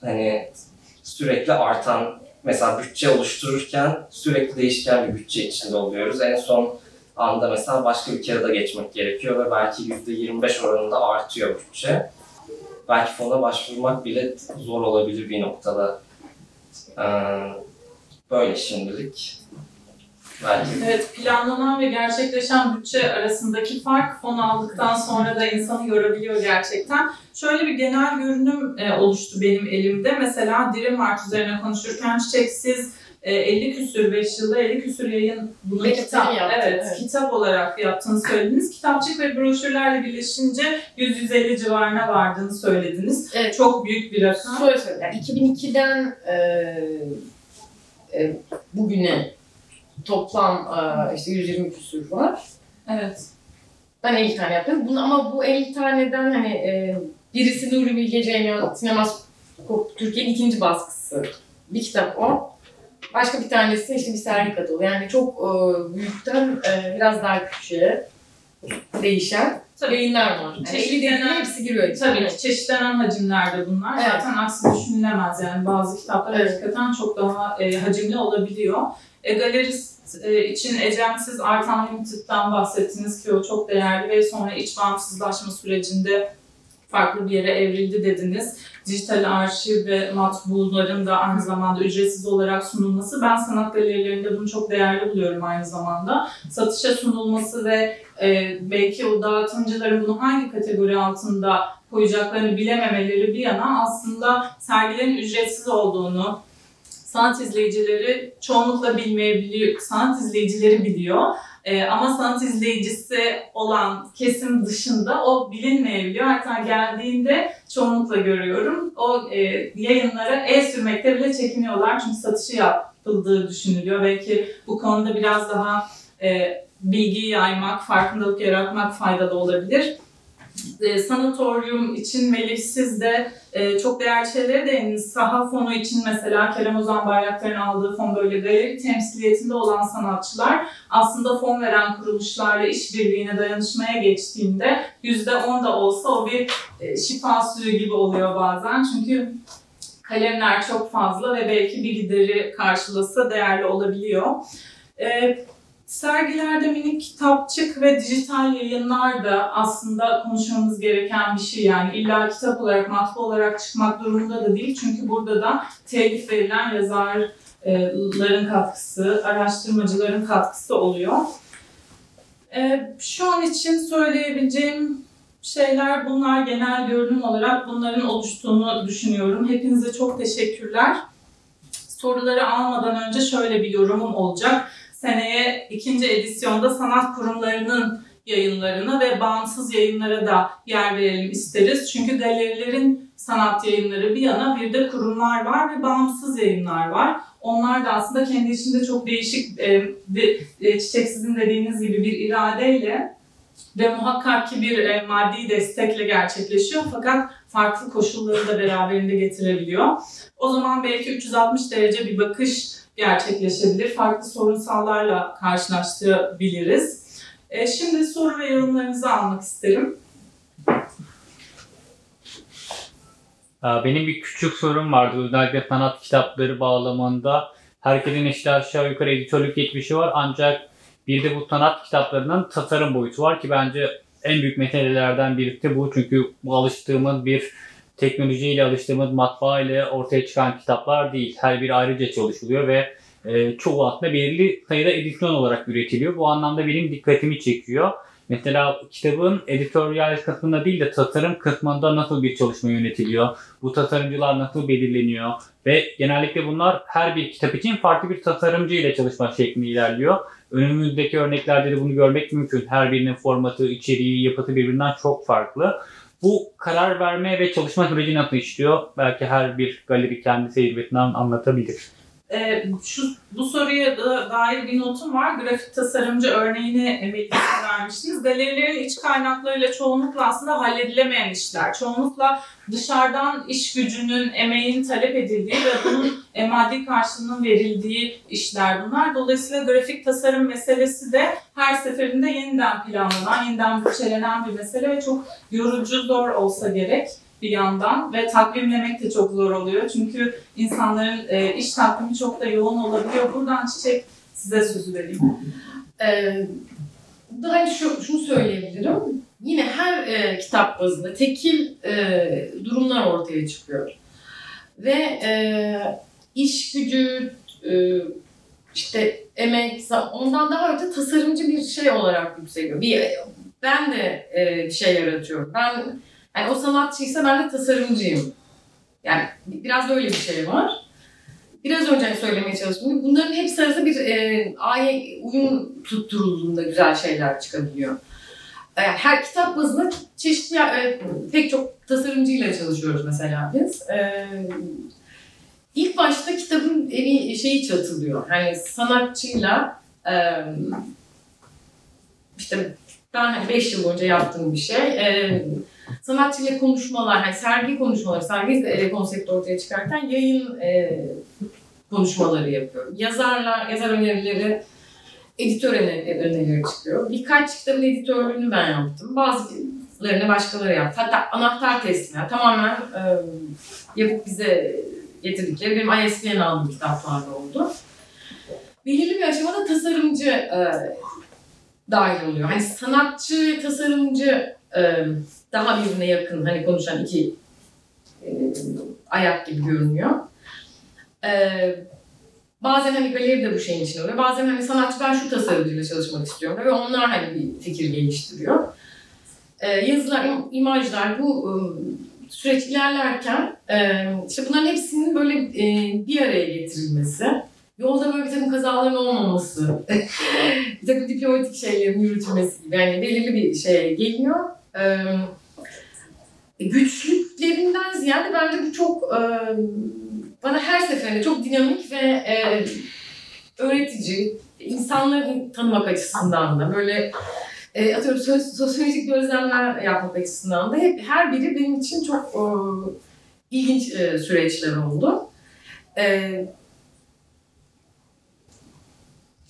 hani sürekli artan mesela bütçe oluştururken sürekli değişken bir bütçe içinde oluyoruz. En son anda mesela başka bir kere de geçmek gerekiyor ve belki %25 oranında artıyor bütçe. Belki fona başvurmak bile zor olabilir bir noktada. Ee, böyle şimdilik. Belki Evet, planlanan ve gerçekleşen bütçe arasındaki fark fon aldıktan sonra da insanı yorabiliyor gerçekten. Şöyle bir genel görünüm e, oluştu benim elimde. Mesela Dirim Art üzerine konuşurken Çiçek siz e, 50 küsür, 5 yılda 50 küsür yayın bunu Benim kitap, yaptın, evet, evet. kitap olarak yaptığını söylediniz. Kitapçık ve broşürlerle birleşince 100-150 civarına vardığını söylediniz. Evet. Çok büyük bir rakam. Şöyle söyleyeyim. Yani 2002'den e, e, bugüne toplam e, işte 120 küsür var. Evet. Ben 50 tane yaptım. Bunu, ama bu 50 taneden hani e, birisi Nuri Bilge Ceylan Sinemaskop Türkiye'nin ikinci baskısı. Bir kitap o. Başka bir tanesi işte bir sergi katılı. Yani çok e, büyükten e, biraz daha küçüğe değişen Tabii. yayınlar var. Yani 50 dediğinde Çeşitlenen- hepsi giriyor. Tabii ki çeşitlenen hacimlerde bunlar. Evet. Zaten aksi düşünülemez yani bazı kitaplar Evet. hakikaten çok daha e, hacimli olabiliyor. E, galerist e, için Ecem siz Art Unlimited'dan bahsettiniz ki o çok değerli ve sonra iç bağımsızlaşma sürecinde farklı bir yere evrildi dediniz. Dijital arşiv ve matbuların da aynı zamanda ücretsiz olarak sunulması. Ben sanat galerilerinde bunu çok değerli buluyorum aynı zamanda. Satışa sunulması ve e, belki o dağıtımcıların bunu hangi kategori altında koyacaklarını bilememeleri bir yana aslında sergilerin ücretsiz olduğunu sanat izleyicileri çoğunlukla bilmeyebiliyor, sanat izleyicileri biliyor. Ee, ama sanat izleyicisi olan kesim dışında o bilinmeyebiliyor. Hatta geldiğinde çoğunlukla görüyorum. O e, yayınlara el sürmekte bile çekiniyorlar çünkü satışı yapıldığı düşünülüyor. Belki bu konuda biraz daha e, bilgi yaymak, farkındalık yaratmak faydalı olabilir. E, sanatoryum için Melih siz de e, çok değerli şeylere değindiniz. Saha fonu için mesela Kerem Ozan Bayraktar'ın aldığı fon böyle galeri temsiliyetinde olan sanatçılar aslında fon veren kuruluşlarla işbirliğine dayanışmaya geçtiğinde %10 da olsa o bir e, şifa suyu gibi oluyor bazen. Çünkü kalemler çok fazla ve belki bir gideri karşılasa değerli olabiliyor. E, Sergilerde minik kitapçık ve dijital yayınlar da aslında konuşmamız gereken bir şey. Yani illa kitap olarak, matbu olarak çıkmak durumunda da değil. Çünkü burada da telif verilen yazarların katkısı, araştırmacıların katkısı oluyor. Ee, Şu an için söyleyebileceğim şeyler bunlar genel görünüm olarak bunların oluştuğunu düşünüyorum. Hepinize çok teşekkürler. soruları almadan önce şöyle bir yorumum olacak. Seneye ikinci edisyonda sanat kurumlarının yayınlarına ve bağımsız yayınlara da yer verelim isteriz. Çünkü galerilerin sanat yayınları bir yana bir de kurumlar var ve bağımsız yayınlar var. Onlar da aslında kendi içinde çok değişik e, e, Çiçek sizin dediğiniz gibi bir iradeyle ve muhakkak ki bir e, maddi destekle gerçekleşiyor fakat farklı koşulları da beraberinde getirebiliyor. O zaman belki 360 derece bir bakış gerçekleşebilir. Farklı sorunsallarla karşılaştırabiliriz. E, şimdi soru ve yorumlarınızı almak isterim. Ee, Benim bir küçük sorum vardı. Özellikle sanat kitapları bağlamında. Herkesin işte aşağı yukarı editörlük geçmişi var. Ancak bir de bu sanat kitaplarının tasarım boyutu var ki bence en büyük meselelerden birisi bu. Çünkü bu alıştığımız bir teknolojiyle alıştığımız matbaa ile ortaya çıkan kitaplar değil. Her biri ayrıca çalışılıyor ve e, çoğu aslında belirli sayıda edisyon olarak üretiliyor. Bu anlamda benim dikkatimi çekiyor. Mesela kitabın editoryal kısmında değil de tasarım kısmında nasıl bir çalışma yönetiliyor? Bu tasarımcılar nasıl belirleniyor? Ve genellikle bunlar her bir kitap için farklı bir tasarımcı ile çalışma şeklinde ilerliyor. Önümüzdeki örneklerde de bunu görmek mümkün. Her birinin formatı, içeriği, yapısı birbirinden çok farklı. Bu karar verme ve çalışma süreci nasıl işliyor? Belki her bir galeri kendi tecrübesinden anlatabilir. E, şu bu soruya da dair bir notum var. Grafik tasarımcı örneğini Melisa'ya vermiştiniz. Galerilerin iç kaynaklarıyla çoğunlukla aslında halledilemeyen işler. Çoğunlukla dışarıdan iş gücünün, emeğin talep edildiği ve bunun maddi karşılığının verildiği işler bunlar. Dolayısıyla grafik tasarım meselesi de her seferinde yeniden planlanan, yeniden bütçelenen bir mesele ve çok yorucu, zor olsa gerek bir yandan ve takvimlemek de çok zor oluyor. Çünkü insanların e, iş takvimi çok da yoğun olabiliyor. Buradan Çiçek size sözü vereyim. Ee, hani şu, şunu söyleyebilirim. Yine her e, kitap bazında tekil e, durumlar ortaya çıkıyor. Ve e, iş gücü, e, işte emek, ondan daha öte tasarımcı bir şey olarak yükseliyor. Bir, ben de e, şey yaratıyorum. Ben yani o sanatçıysa ben de tasarımcıyım. Yani biraz böyle bir şey var. Biraz önce söylemeye çalıştım. Bunların hepsi arasında bir e, aye uyum tutturulduğunda güzel şeyler çıkabiliyor. E, her kitap bazında çeşitli e, pek çok tasarımcıyla çalışıyoruz mesela biz. E, ilk başta kitabın bir şeyi çatılıyor. Hani sanatçıyla e, işte ben hani 5 yıl önce yaptığım bir şey. E, sanatçıyla konuşmalar, hani sergi konuşmaları, sergi e, konsepti ortaya çıkarken yayın e, konuşmaları yapıyorum. Yazarlar, yazar önerileri, editör önerileri çıkıyor. Birkaç kitabın editörlüğünü ben yaptım. Bazılarını başkaları yaptı. Hatta anahtar teslimler tamamen e, yapıp bize getirdikleri benim ISBN aldığım kitaplarda oldu. Belirli bir aşamada tasarımcı e, dahil oluyor. Hani sanatçı, tasarımcı e, daha birbirine yakın hani konuşan iki e, ayak gibi görünüyor. Ee, bazen hani galeri de bu şeyin içinde oluyor. Bazen hani sanatçı ben şu tasarımcıyla çalışmak istiyorum ve onlar hani bir fikir geliştiriyor. Ee, yazılar, im- imajlar bu e, süreç ilerlerken e, işte bunların hepsinin böyle e, bir araya getirilmesi, yolda böyle bir takım kazaların olmaması, bir takım diplomatik şeylerin yürütülmesi gibi yani belirli bir şeye geliyor. Güçlüklerinden ziyade bence bu çok bana her seferinde çok dinamik ve öğretici, insanları tanımak açısından da böyle e, atıyorum sos- sosyolojik gözlemler yapmak açısından da hep her biri benim için çok ilginç süreçler oldu. E,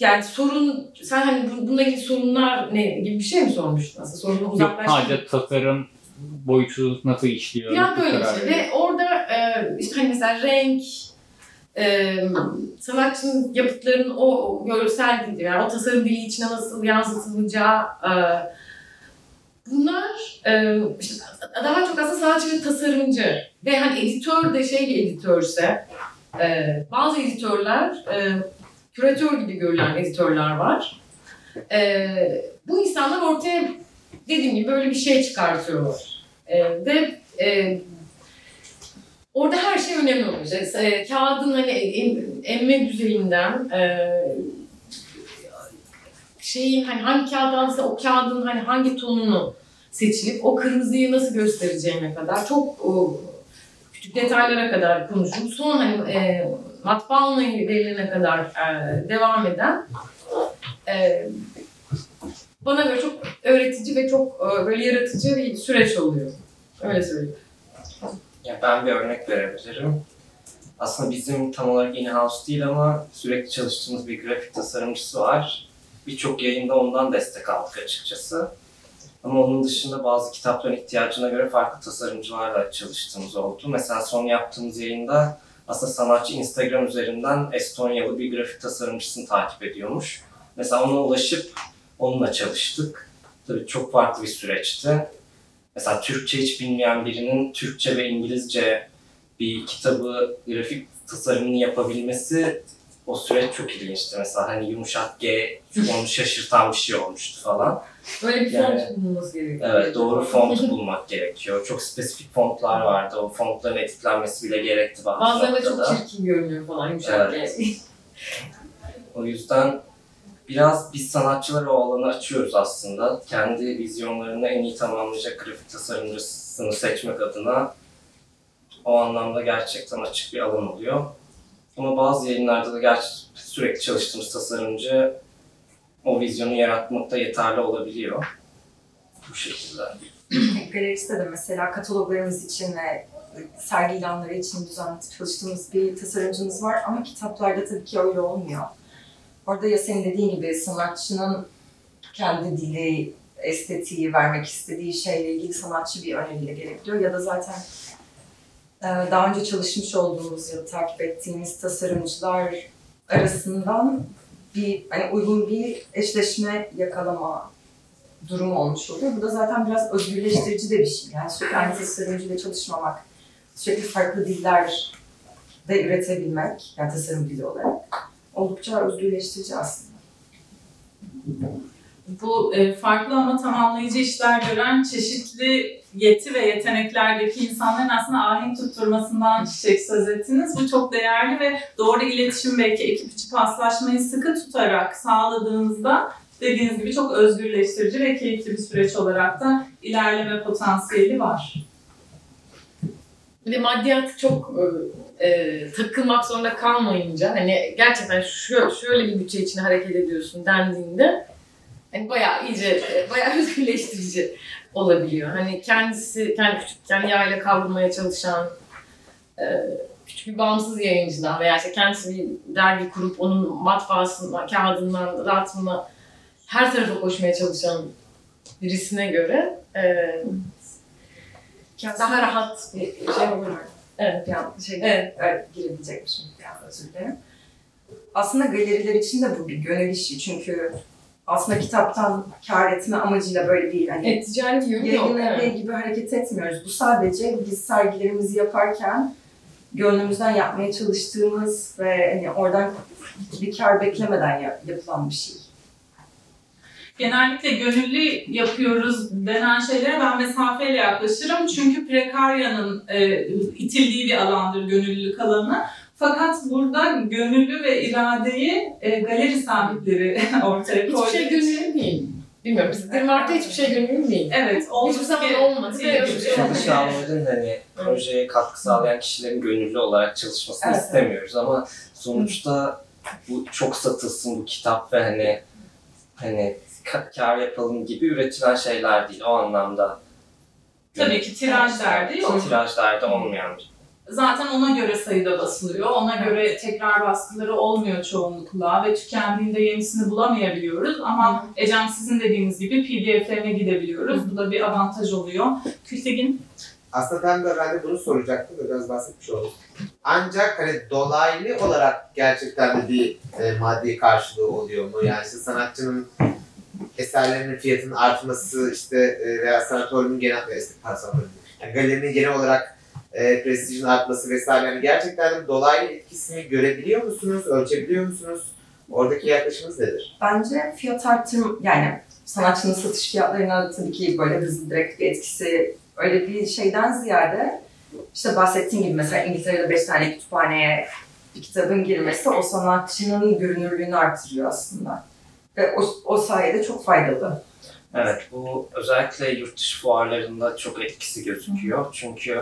yani sorun, sen hani bu- bununla ilgili sorunlar ne gibi bir şey mi sormuştun aslında? Sorunu Yok uzaklaştırmak. sadece tasarım boyutu nasıl işliyor? Ya böyle bir şey. Ve orada e, işte hani mesela renk, e, sanatçının yapıtlarının o, o görsel dili, yani o tasarım dili içine nasıl yansıtılacağı e, bunlar e, işte daha çok aslında sanatçı ve tasarımcı ve hani editör de şey bir editörse e, bazı editörler e, küratör gibi görülen editörler var. E, bu insanlar ortaya dediğim gibi böyle bir şey çıkartıyorlar. E, ve e, orada her şey önemli. İşte, e, kağıdın hani em- emme düzeyinden e, şeyin hani hangi kağıt alırsa o kağıdın hani hangi tonunu seçilip o kırmızıyı nasıl göstereceğine kadar çok o, küçük detaylara kadar konuşulmuş. Son hani e, matbaa onayı kadar e, devam eden e, bana göre çok öğretici ve çok e, böyle yaratıcı bir süreç oluyor. Öyle söyleyeyim. Ya ben bir örnek verebilirim. Aslında bizim tam olarak in-house değil ama sürekli çalıştığımız bir grafik tasarımcısı var. Birçok yayında ondan destek aldık açıkçası. Ama onun dışında bazı kitapların ihtiyacına göre farklı tasarımcılarla çalıştığımız oldu. Mesela son yaptığımız yayında aslında sanatçı Instagram üzerinden Estonyalı bir grafik tasarımcısını takip ediyormuş. Mesela ona ulaşıp onunla çalıştık. Tabii çok farklı bir süreçti. Mesela Türkçe hiç bilmeyen birinin Türkçe ve İngilizce bir kitabı grafik tasarımını yapabilmesi o süreç çok ilginçti. Mesela hani yumuşak G onu şaşırtan bir şey olmuştu falan. Böyle bir Yani- font bulunması gerekiyor. Evet doğru font bulmak gerekiyor. Çok spesifik fontlar vardı. O fontların editlenmesi bile gerekti bazı Bazılarında çok noktada. çirkin görünüyor falan yumuşak Evet. G. O yüzden biraz biz sanatçılar o alanı açıyoruz aslında. Kendi vizyonlarını en iyi tamamlayacak grafik tasarımcısını seçmek adına o anlamda gerçekten açık bir alan oluyor. Ama bazı yayınlarda da gerçi sürekli çalıştığımız tasarımcı o vizyonu yaratmakta yeterli olabiliyor. Bu şekilde. Galeriste de mesela kataloglarımız için ve sergi ilanları için düzenli çalıştığımız bir tasarımcımız var ama kitaplarda tabii ki öyle olmuyor. Orada ya senin dediğin gibi sanatçının kendi dili, estetiği vermek istediği şeyle ilgili sanatçı bir öneriyle gerekiyor ya da zaten daha önce çalışmış olduğumuz ya takip ettiğimiz tasarımcılar arasından bir hani uygun bir eşleşme yakalama durum olmuş oluyor. Bu da zaten biraz özgürleştirici de bir şey. Yani sürekli aynı tasarımcıyla çalışmamak, sürekli farklı diller de üretebilmek, yani tasarım dili olarak oldukça özgürleştirici aslında. Bu e, farklı ama tamamlayıcı işler gören çeşitli yeti ve yeteneklerdeki insanların aslında ahenk tutturmasından çiçek söz ettiniz. Bu çok değerli ve doğru iletişim belki ekip içi paslaşmayı sıkı tutarak sağladığınızda dediğiniz gibi çok özgürleştirici ve keyifli bir süreç olarak da ilerleme potansiyeli var. Bir de maddiyat çok e, e, takılmak zorunda kalmayınca hani gerçekten şu, şöyle bir bütçe içinde hareket ediyorsun dendiğinde hani bayağı iyice bayağı özgürleştirici olabiliyor. Hani kendisi kendi küçük kendi yağıyla kavrulmaya çalışan e, küçük bir bağımsız yayıncıdan veya işte kendisi bir dergi kurup onun matbaasından, kağıdından, dağıtımına her tarafa koşmaya çalışan birisine göre e, daha rahat bir şey olur. Evet. An şey Evet. evet. girebilecekmişim bir an özür dilerim. Aslında galeriler için de bu bir gönül işi çünkü aslında kitaptan kar etme amacıyla böyle bir hani Evet, ticari bir yok. Evet. gibi hareket etmiyoruz. Bu sadece biz sergilerimizi yaparken gönlümüzden yapmaya çalıştığımız ve hani oradan bir kar beklemeden yap- yapılan bir şey. genellikle gönüllü yapıyoruz denen şeylere ben mesafeyle yaklaşırım. Çünkü prekaryanın e, itildiği bir alandır gönüllülük alanı. Fakat burada gönüllü ve iradeyi e, galeri sahipleri ortaya Hiçbir koyduğu şey gönüllü değil. Bilmiyorum. Biz Danimarka'da hiçbir şey gönüllü değil. Evet, Hiçbir zaman olmadı ve değil öyle bir gibi. şey olmadı. Hani projeye katkı sağlayan kişilerin gönüllü olarak çalışmasını Evet. istemiyoruz ama sonuçta bu çok satılsın bu kitap ve hani hani ka- kar yapalım gibi üretilen şeyler değil o anlamda. Tabii ki tiraj derdi yok. O tirajlarda olmayan bir Zaten ona göre sayıda basılıyor. Ona göre tekrar baskıları olmuyor çoğunlukla ve tükendiğinde yenisini bulamayabiliyoruz. Ama Ecem sizin dediğiniz gibi PDF'lerine gidebiliyoruz. Bu da bir avantaj oluyor. Kültegin Aslında ben de, ben de bunu soracaktım da biraz bahsetmiş oldum. Ancak hani dolaylı olarak gerçekten de bir e, maddi karşılığı oluyor mu? Yani işte sanatçının eserlerinin fiyatının artması işte e, veya sanatörünün genel e, işte, pardon, yani galerinin genel olarak e, prestijin artması vesaire yani gerçekten dolaylı etkisini görebiliyor musunuz? Ölçebiliyor musunuz? Oradaki yaklaşımınız nedir? Bence fiyat artırım yani sanatçının satış fiyatlarına tabii ki böyle hızlı direkt bir etkisi öyle bir şeyden ziyade işte bahsettiğim gibi mesela İngiltere'de 5 tane kütüphaneye bir kitabın girmesi o sanatçının görünürlüğünü artırıyor aslında. Ve o, o sayede çok faydalı. Evet, bu özellikle yurt dışı fuarlarında çok etkisi gözüküyor. Çünkü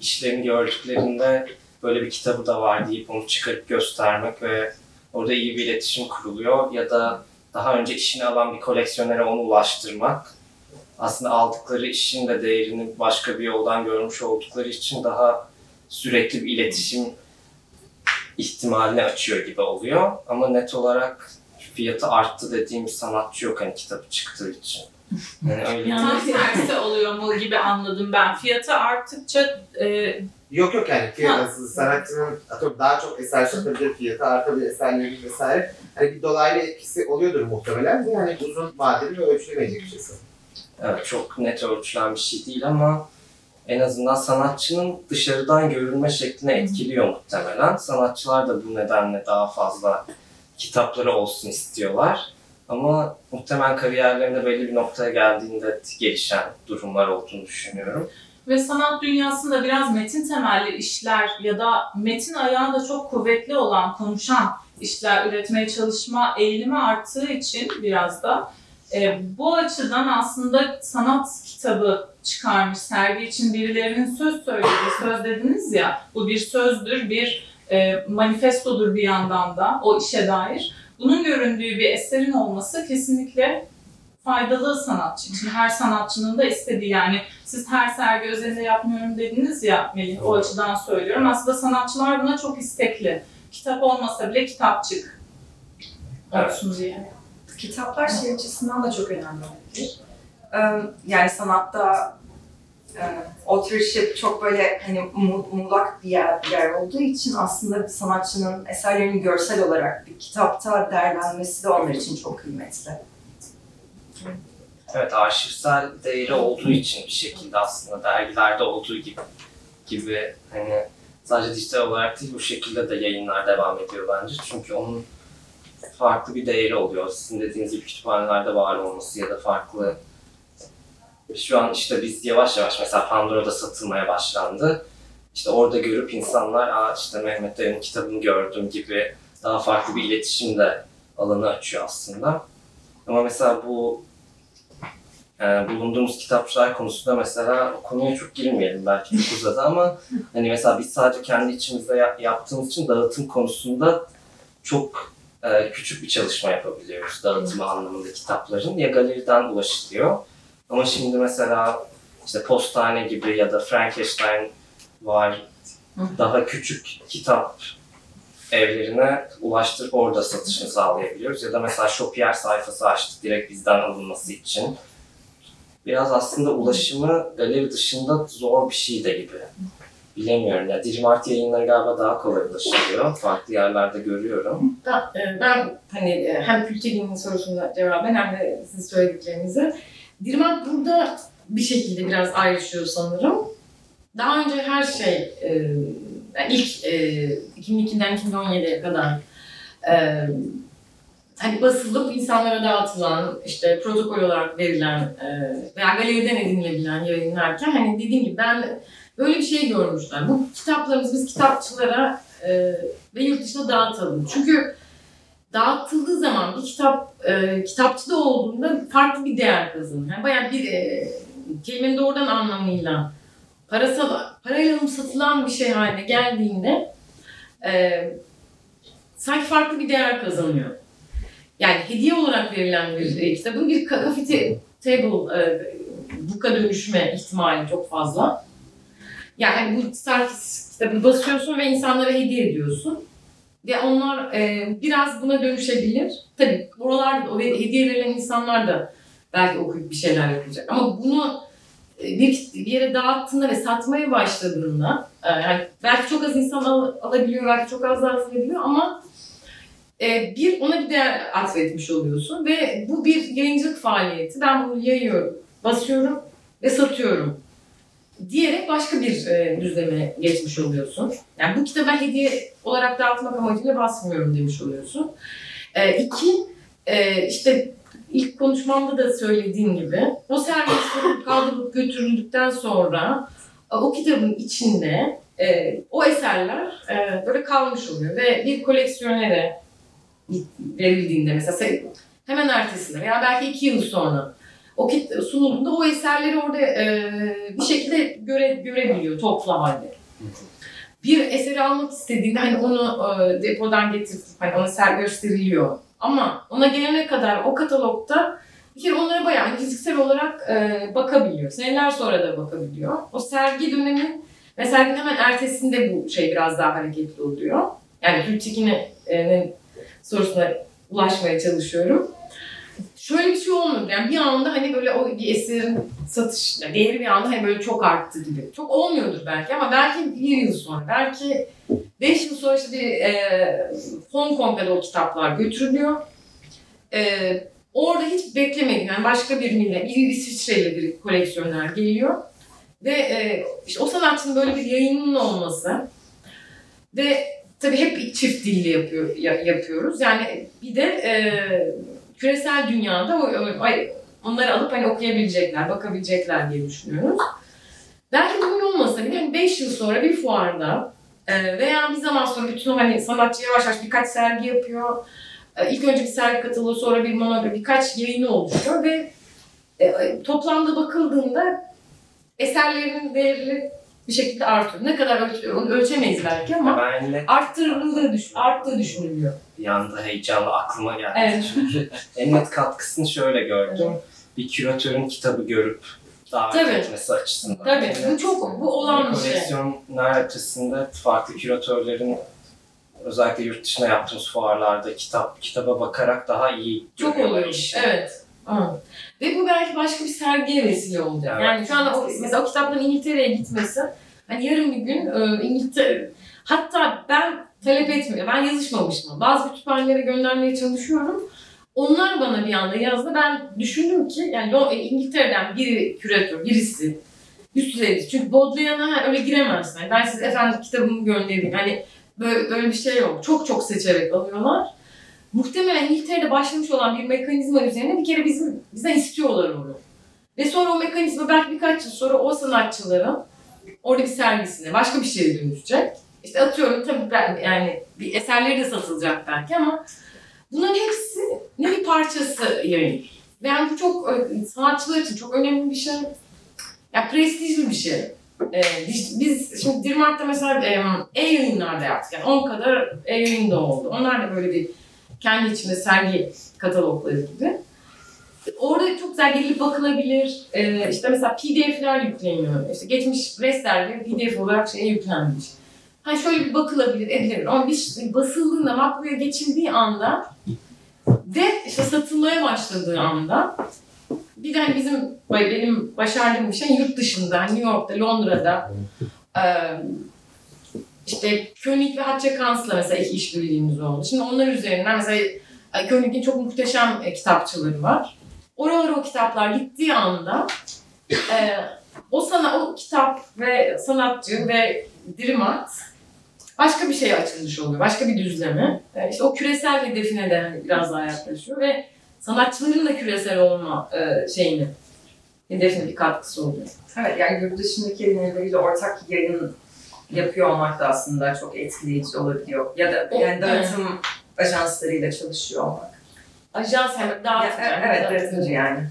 işlerini gördüklerinde böyle bir kitabı da var deyip onu çıkarıp göstermek ve orada iyi bir iletişim kuruluyor ya da daha önce işini alan bir koleksiyonere onu ulaştırmak aslında aldıkları işin de değerini başka bir yoldan görmüş oldukları için daha sürekli bir iletişim ihtimalini açıyor gibi oluyor. Ama net olarak fiyatı arttı dediğim sanatçı yok hani kitabı çıktığı için. Yani öyle Tam tersi oluyor mu gibi anladım ben. Fiyatı arttıkça e, Yok yok yani fiyatı sanatçının atıyorum daha çok eser satabilir fiyatı artabilir eserlerin vesaire. Hani bir dolaylı etkisi oluyordur muhtemelen de yani uzun vadeli ve ölçülemeyecek bir şey. Evet, çok net ölçülen bir şey değil ama en azından sanatçının dışarıdan görünme şekline etkiliyor muhtemelen. Sanatçılar da bu nedenle daha fazla kitapları olsun istiyorlar. Ama muhtemelen kariyerlerinde belli bir noktaya geldiğinde gelişen durumlar olduğunu düşünüyorum. ve sanat dünyasında biraz metin temelli işler ya da metin ayağı da çok kuvvetli olan, konuşan işler üretmeye çalışma eğilimi arttığı için biraz da e, bu açıdan aslında sanat kitabı çıkarmış sergi için birilerinin söz söylediği, söz dediniz ya, bu bir sözdür, bir e, manifestodur bir yandan da o işe dair. Bunun göründüğü bir eserin olması kesinlikle faydalı sanatçı için. Her sanatçının da istediği yani siz her sergi özelinde yapmıyorum dediniz ya Melih o Evet. açıdan söylüyorum. Aslında sanatçılar buna çok istekli. Kitap olmasa bile kitapçık olsun diye. Kitaplar şey açısından da çok önemli olabilir. Yani sanatta authorship çok böyle hani mu- muğlak bir yer, bir yer olduğu için aslında sanatçının eserlerinin görsel olarak bir kitapta değerlenmesi de onlar için çok kıymetli. Evet, arşivsel değeri olduğu için bir şekilde aslında dergilerde olduğu gibi gibi hani sadece dijital olarak değil bu şekilde de yayınlar devam ediyor bence. Çünkü onun farklı bir değeri oluyor. Sizin dediğiniz gibi kütüphanelerde var olması ya da farklı şu an işte biz yavaş yavaş mesela Pandora'da satılmaya başlandı. İşte orada görüp insanlar Aa işte Mehmet Dayı'nın kitabını gördüm gibi daha farklı bir iletişim de alanı açıyor aslında. Ama mesela bu e, bulunduğumuz kitapçılar konusunda mesela o konuya çok girmeyelim belki çok uzadı ama hani mesela biz sadece kendi içimizde ya- yaptığımız için dağıtım konusunda çok e, küçük bir çalışma yapabiliyoruz dağıtımı anlamında kitapların ya galeriden ulaşılıyor ama şimdi mesela işte Postane gibi ya da Frankenstein var daha küçük kitap evlerine ulaştırıp orada satışını sağlayabiliyoruz. Ya da mesela Shopier sayfası açtık direkt bizden alınması için. Biraz aslında ulaşımı galeri dışında zor bir şey de gibi. Bilemiyorum ya. Digimart yayınları galiba daha kolay ulaşılıyor. Farklı yerlerde görüyorum. E, Ben hani e, hem Külçeli'nin sorusuna cevaben hem de sizin söylediklerinize. Dirmat burada bir şekilde biraz ayrışıyor sanırım. Daha önce her şey e, ilk e, 2002'den 2017'ye kadar e, hani basılıp insanlara dağıtılan, işte protokol olarak verilen e, veya galeriden edinilebilen yayınlarken hani dediğim gibi ben böyle bir şey görmüşler. Bu kitaplarımız biz kitapçılara e, ve yurt dışına dağıtalım. Çünkü dağıtıldığı zaman bir kitap e, kitapçıda olduğunda farklı bir değer kazanır. Yani bayağı bir e, kelimenin doğrudan anlamıyla parasal parayla satılan bir şey haline geldiğinde e, sanki farklı bir değer kazanıyor. Yani hediye olarak verilen bir e, kitabın bir coffee ta- table e, buka dönüşme ihtimali çok fazla. Yani bu Sarkis kitabını basıyorsun ve insanlara hediye ediyorsun. Ve onlar e, biraz buna dönüşebilir. Tabii oralarda o hediye verilen insanlar da belki okuyup bir şeyler yapacak. Ama bunu e, bir, bir yere dağıttığında ve satmaya başladığında e, yani belki çok az insan al- alabiliyor, belki çok az dağıtılabiliyor ama e, bir ona bir değer atfetmiş oluyorsun ve bu bir yayıncılık faaliyeti. Ben bunu yayıyorum, basıyorum ve satıyorum diyerek başka bir e, düzleme geçmiş oluyorsun. Yani bu kitabı hediye olarak dağıtmak amacıyla basmıyorum demiş oluyorsun. E, iki, e, işte ilk konuşmamda da söylediğim gibi o servisleri kaldırılıp götürüldükten sonra e, o kitabın içinde e, o eserler e, böyle kalmış oluyor ve bir koleksiyonere verildiğinde mesela se- hemen ertesinde veya belki iki yıl sonra o kit- sunulduğunda o eserleri orada e, bir şekilde göre, görebiliyor toplu halde. Bir eseri almak istediğinde hani onu e, depodan getirip hani ona ser gösteriliyor. Ama ona gelene kadar o katalogda bir kere onlara bayağı hani fiziksel olarak e, bakabiliyor. Seneler sonra da bakabiliyor. O sergi dönemi ve serginin hemen ertesinde bu şey biraz daha hareketli oluyor. Yani Gültekin'in sorusuna ulaşmaya çalışıyorum. Şöyle bir şey olmuyor. Yani bir anda hani böyle o bir eserin satış, yani değeri bir anda hani böyle çok arttı gibi. Çok olmuyordur belki ama belki bir yıl sonra, belki beş yıl sonra işte bir e, Hong Kong'da da o kitaplar götürülüyor. E, orada hiç beklemediğin yani başka bir millet, bir İsviçreli bir koleksiyoner geliyor. Ve e, işte o sanatçının böyle bir yayının olması ve tabii hep çift dilli yapıyor, ya- yapıyoruz. Yani bir de e, küresel dünyada onları alıp hani okuyabilecekler, bakabilecekler diye düşünüyoruz. Belki bugün olmasa bile hani 5 yıl sonra bir fuarda e, veya bir zaman sonra bütün hani sanatçı yavaş yavaş birkaç sergi yapıyor. E, ilk önce bir sergi katılığı sonra bir monografi, birkaç yayını oluşuyor ve e, toplamda bakıldığında eserlerin değeri bir şekilde artıyor. Ne kadar ölç- onu ölçemeyiz belki ama Ben arttırıldığı düşün, arttığı düşünülüyor. bir anda heyecanla aklıma geldi. Evet. Çünkü en net katkısını şöyle gördüm. Bir küratörün kitabı görüp davet Tabii. etmesi açısından. Tabii Evet. bu çok bu olan bir şey. Koleksiyonlar açısında farklı küratörlerin özellikle yurt dışına yaptığımız fuarlarda kitap kitaba bakarak daha iyi Çok oluyor. işi. Evet. Hı. Ve bu belki başka bir sergiye vesile olacak. Evet. Yani şu anda o, mesela o kitapların İngiltere'ye gitmesi, hani yarın bir gün e, İngiltere, hatta ben talep etmiyorum, ben yazışmamıştım. Bazı kütüphanelere göndermeye çalışıyorum. Onlar bana bir anda yazdı. Ben düşündüm ki yani e, İngiltere'den biri küratör, birisi üst düzey. Çünkü Baudelaire'na öyle giremezsin. Yani ben size efendim kitabımı göndereyim. Hani böyle, böyle bir şey yok. Çok çok seçerek alıyorlar muhtemelen İngiltere'de başlamış olan bir mekanizma üzerine bir kere bizim bizden istiyorlar onu. Ve sonra o mekanizma belki birkaç yıl sonra o sanatçıların orada bir sergisine başka bir şeye dönüşecek. İşte atıyorum tabii ben yani bir eserleri de satılacak belki ama bunların hepsi ne bir parçası. Ve yani bu çok e, sanatçılar için çok önemli bir şey. Ya prestijli bir şey. Ee, biz, şimdi Dirmart'ta mesela e, e-yayınlarda yaptık. Yani 10 kadar e-yayın da oldu. Onlar da böyle bir kendi içinde sergi katalogları gibi. Orada çok güzel gelip bakılabilir. Ee, işte mesela PDF'ler yükleniyor. İşte geçmiş restler PDF olarak şeye yüklenmiş. Hani şöyle bir bakılabilir, edilebilir. Ama bir şey basıldığında, makbuya geçildiği anda ve işte satılmaya başladığı anda bir de hani bizim, benim başardığım bir şey yurt dışında, New York'ta, Londra'da işte König ve Hatchekans'la mesela ilk işbirliğimiz oldu. Şimdi onlar üzerinden mesela e, König'in çok muhteşem e, kitapçıları var. Oralara o kitaplar gittiği anda e, o sana o kitap ve sanatçı ve Dirimat başka bir şeye açılmış oluyor. Başka bir düzleme. E, işte o küresel hedefine de hani biraz daha yaklaşıyor ve sanatçıların da küresel olma e, şeyini hedefine bir katkısı oluyor. Evet yani yurt dışındaki yayınlarıyla ortak yayın yapıyor olmak da aslında çok etkileyici olabiliyor. Ya da yani dağıtım ajanslarıyla çalışıyor olmak. Ajans hem daha Ya, evet, dağıtıcı yani.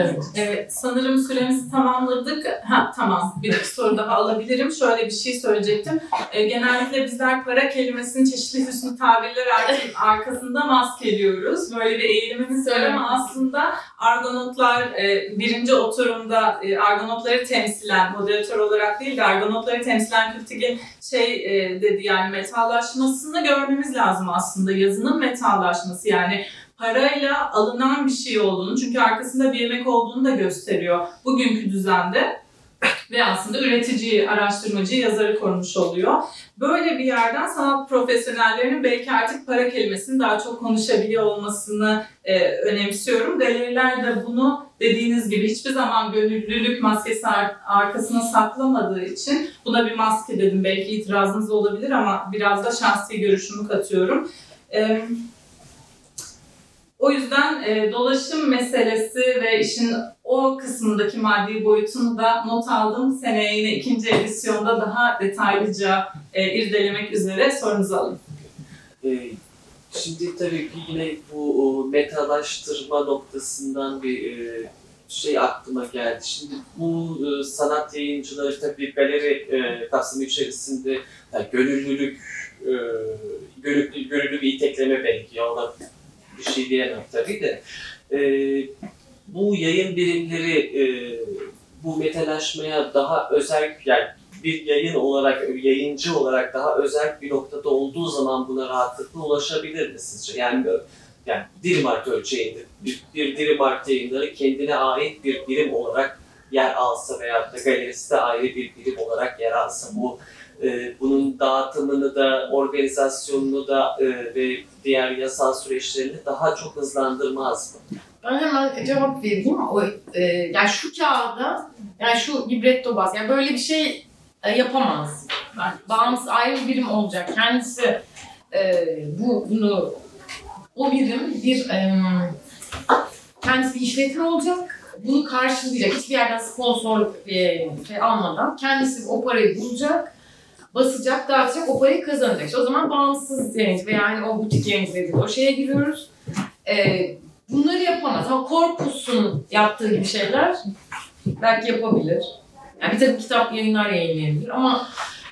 Evet. Evet, sanırım süremizi tamamladık. Ha tamam, bir soru daha alabilirim. Şöyle bir şey söyleyecektim. E, genellikle bizler para kelimesinin çeşitli hüsnü tabirler ar- arkasında maskeliyoruz. Böyle bir eğilimimiz var ama aslında Argonotlar e, birinci oturumda e, Argonotları temsilen, moderatör olarak değil de Argonotları temsilen Kültigin şey e, dedi yani metallaşmasını görmemiz lazım aslında. Yazının metallaşması yani parayla alınan bir şey olduğunu çünkü arkasında bir emek olduğunu da gösteriyor bugünkü düzende ve aslında üreticiyi, araştırmacıyı, yazarı korumuş oluyor. Böyle bir yerden sanat profesyonellerinin belki artık para kelimesini daha çok konuşabiliyor olmasını e, önemsiyorum. Galeriler de bunu dediğiniz gibi hiçbir zaman gönüllülük maskesi ar- arkasına saklamadığı için buna bir maske dedim. Belki itirazınız olabilir ama biraz da şahsi görüşümü katıyorum. E, O yüzden e, dolaşım meselesi ve işin o kısmındaki maddi boyutunu da not aldım. Seneye yine ikinci edisyonda daha detaylıca e, irdelemek üzere sorunuzu alayım. Ee, Şimdi tabii ki yine bu metalaştırma noktasından bir e, şey aklıma geldi. Şimdi bu e, sanat yayıncıları tabii galeri e, kapsamı içerisinde yani gönüllülük, gönüllü, gönüllü bir itekleme belki ona bir şey diyemem tabii de. E, bu yayın birimleri e, bu metalaşmaya daha özel yani bir yayın olarak, yayıncı olarak daha özel bir noktada olduğu zaman buna rahatlıkla ulaşabilir mi sizce? Yani yani Dilimark ölçeğinde bir, bir Dilimark yayınları kendine ait bir birim olarak yer alsa veya da galerisi de ayrı bir birim olarak yer alsa bu e, bunun dağıtımını da organizasyonunu da e, ve diğer yasal süreçlerini daha çok hızlandırmaz mı? Ben hemen cevap vereyim. O, e, yani şu kağıda, yani şu libretto bas, yani böyle bir şey e, yapamaz. Ben Bağımsız ayrı bir birim olacak. Kendisi e, bu bunu o birim bir e, kendisi bir işletme olacak. Bunu karşılayacak. Hiçbir yerden sponsorluk e, şey almadan kendisi o parayı bulacak basacak, dağıtacak, o parayı kazanacak. İşte o zaman bağımsız yayıncı veya yani o butik yayıncı dediğimiz o şeye giriyoruz. Ee, bunları yapamaz ama Corpus'un yaptığı gibi şeyler belki yapabilir. Yani bir takım kitap yayınlar yayınlayabilir ama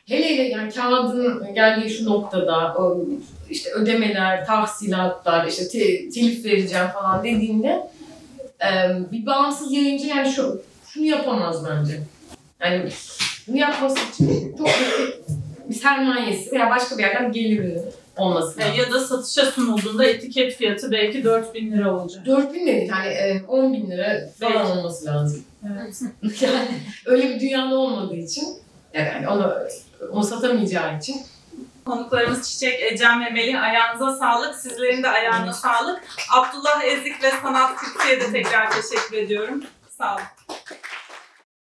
hele hele yani kağıdın geldiği şu noktada işte ödemeler, tahsilatlar, işte te- telif vereceğim falan dediğinde e, bir bağımsız yayıncı yani şu şunu yapamaz bence. Yani yapması için çok büyük bir sermayesi veya başka bir yerden geliri olması E, lazım. ya da satışa sunulduğunda etiket fiyatı belki 4000 lira olacak. 4 bin değil yani e, 10 bin lira falan Belki. olması lazım. Evet. yani öyle bir dünyada olmadığı için yani onu, onu satamayacağı için Konuklarımız Çiçek, Ecem ve Melih ayağınıza sağlık. Sizlerin de ayağına sağlık. Abdullah Ezik ve Sanat Türkiye'ye de tekrar teşekkür ediyorum. Sağ olun.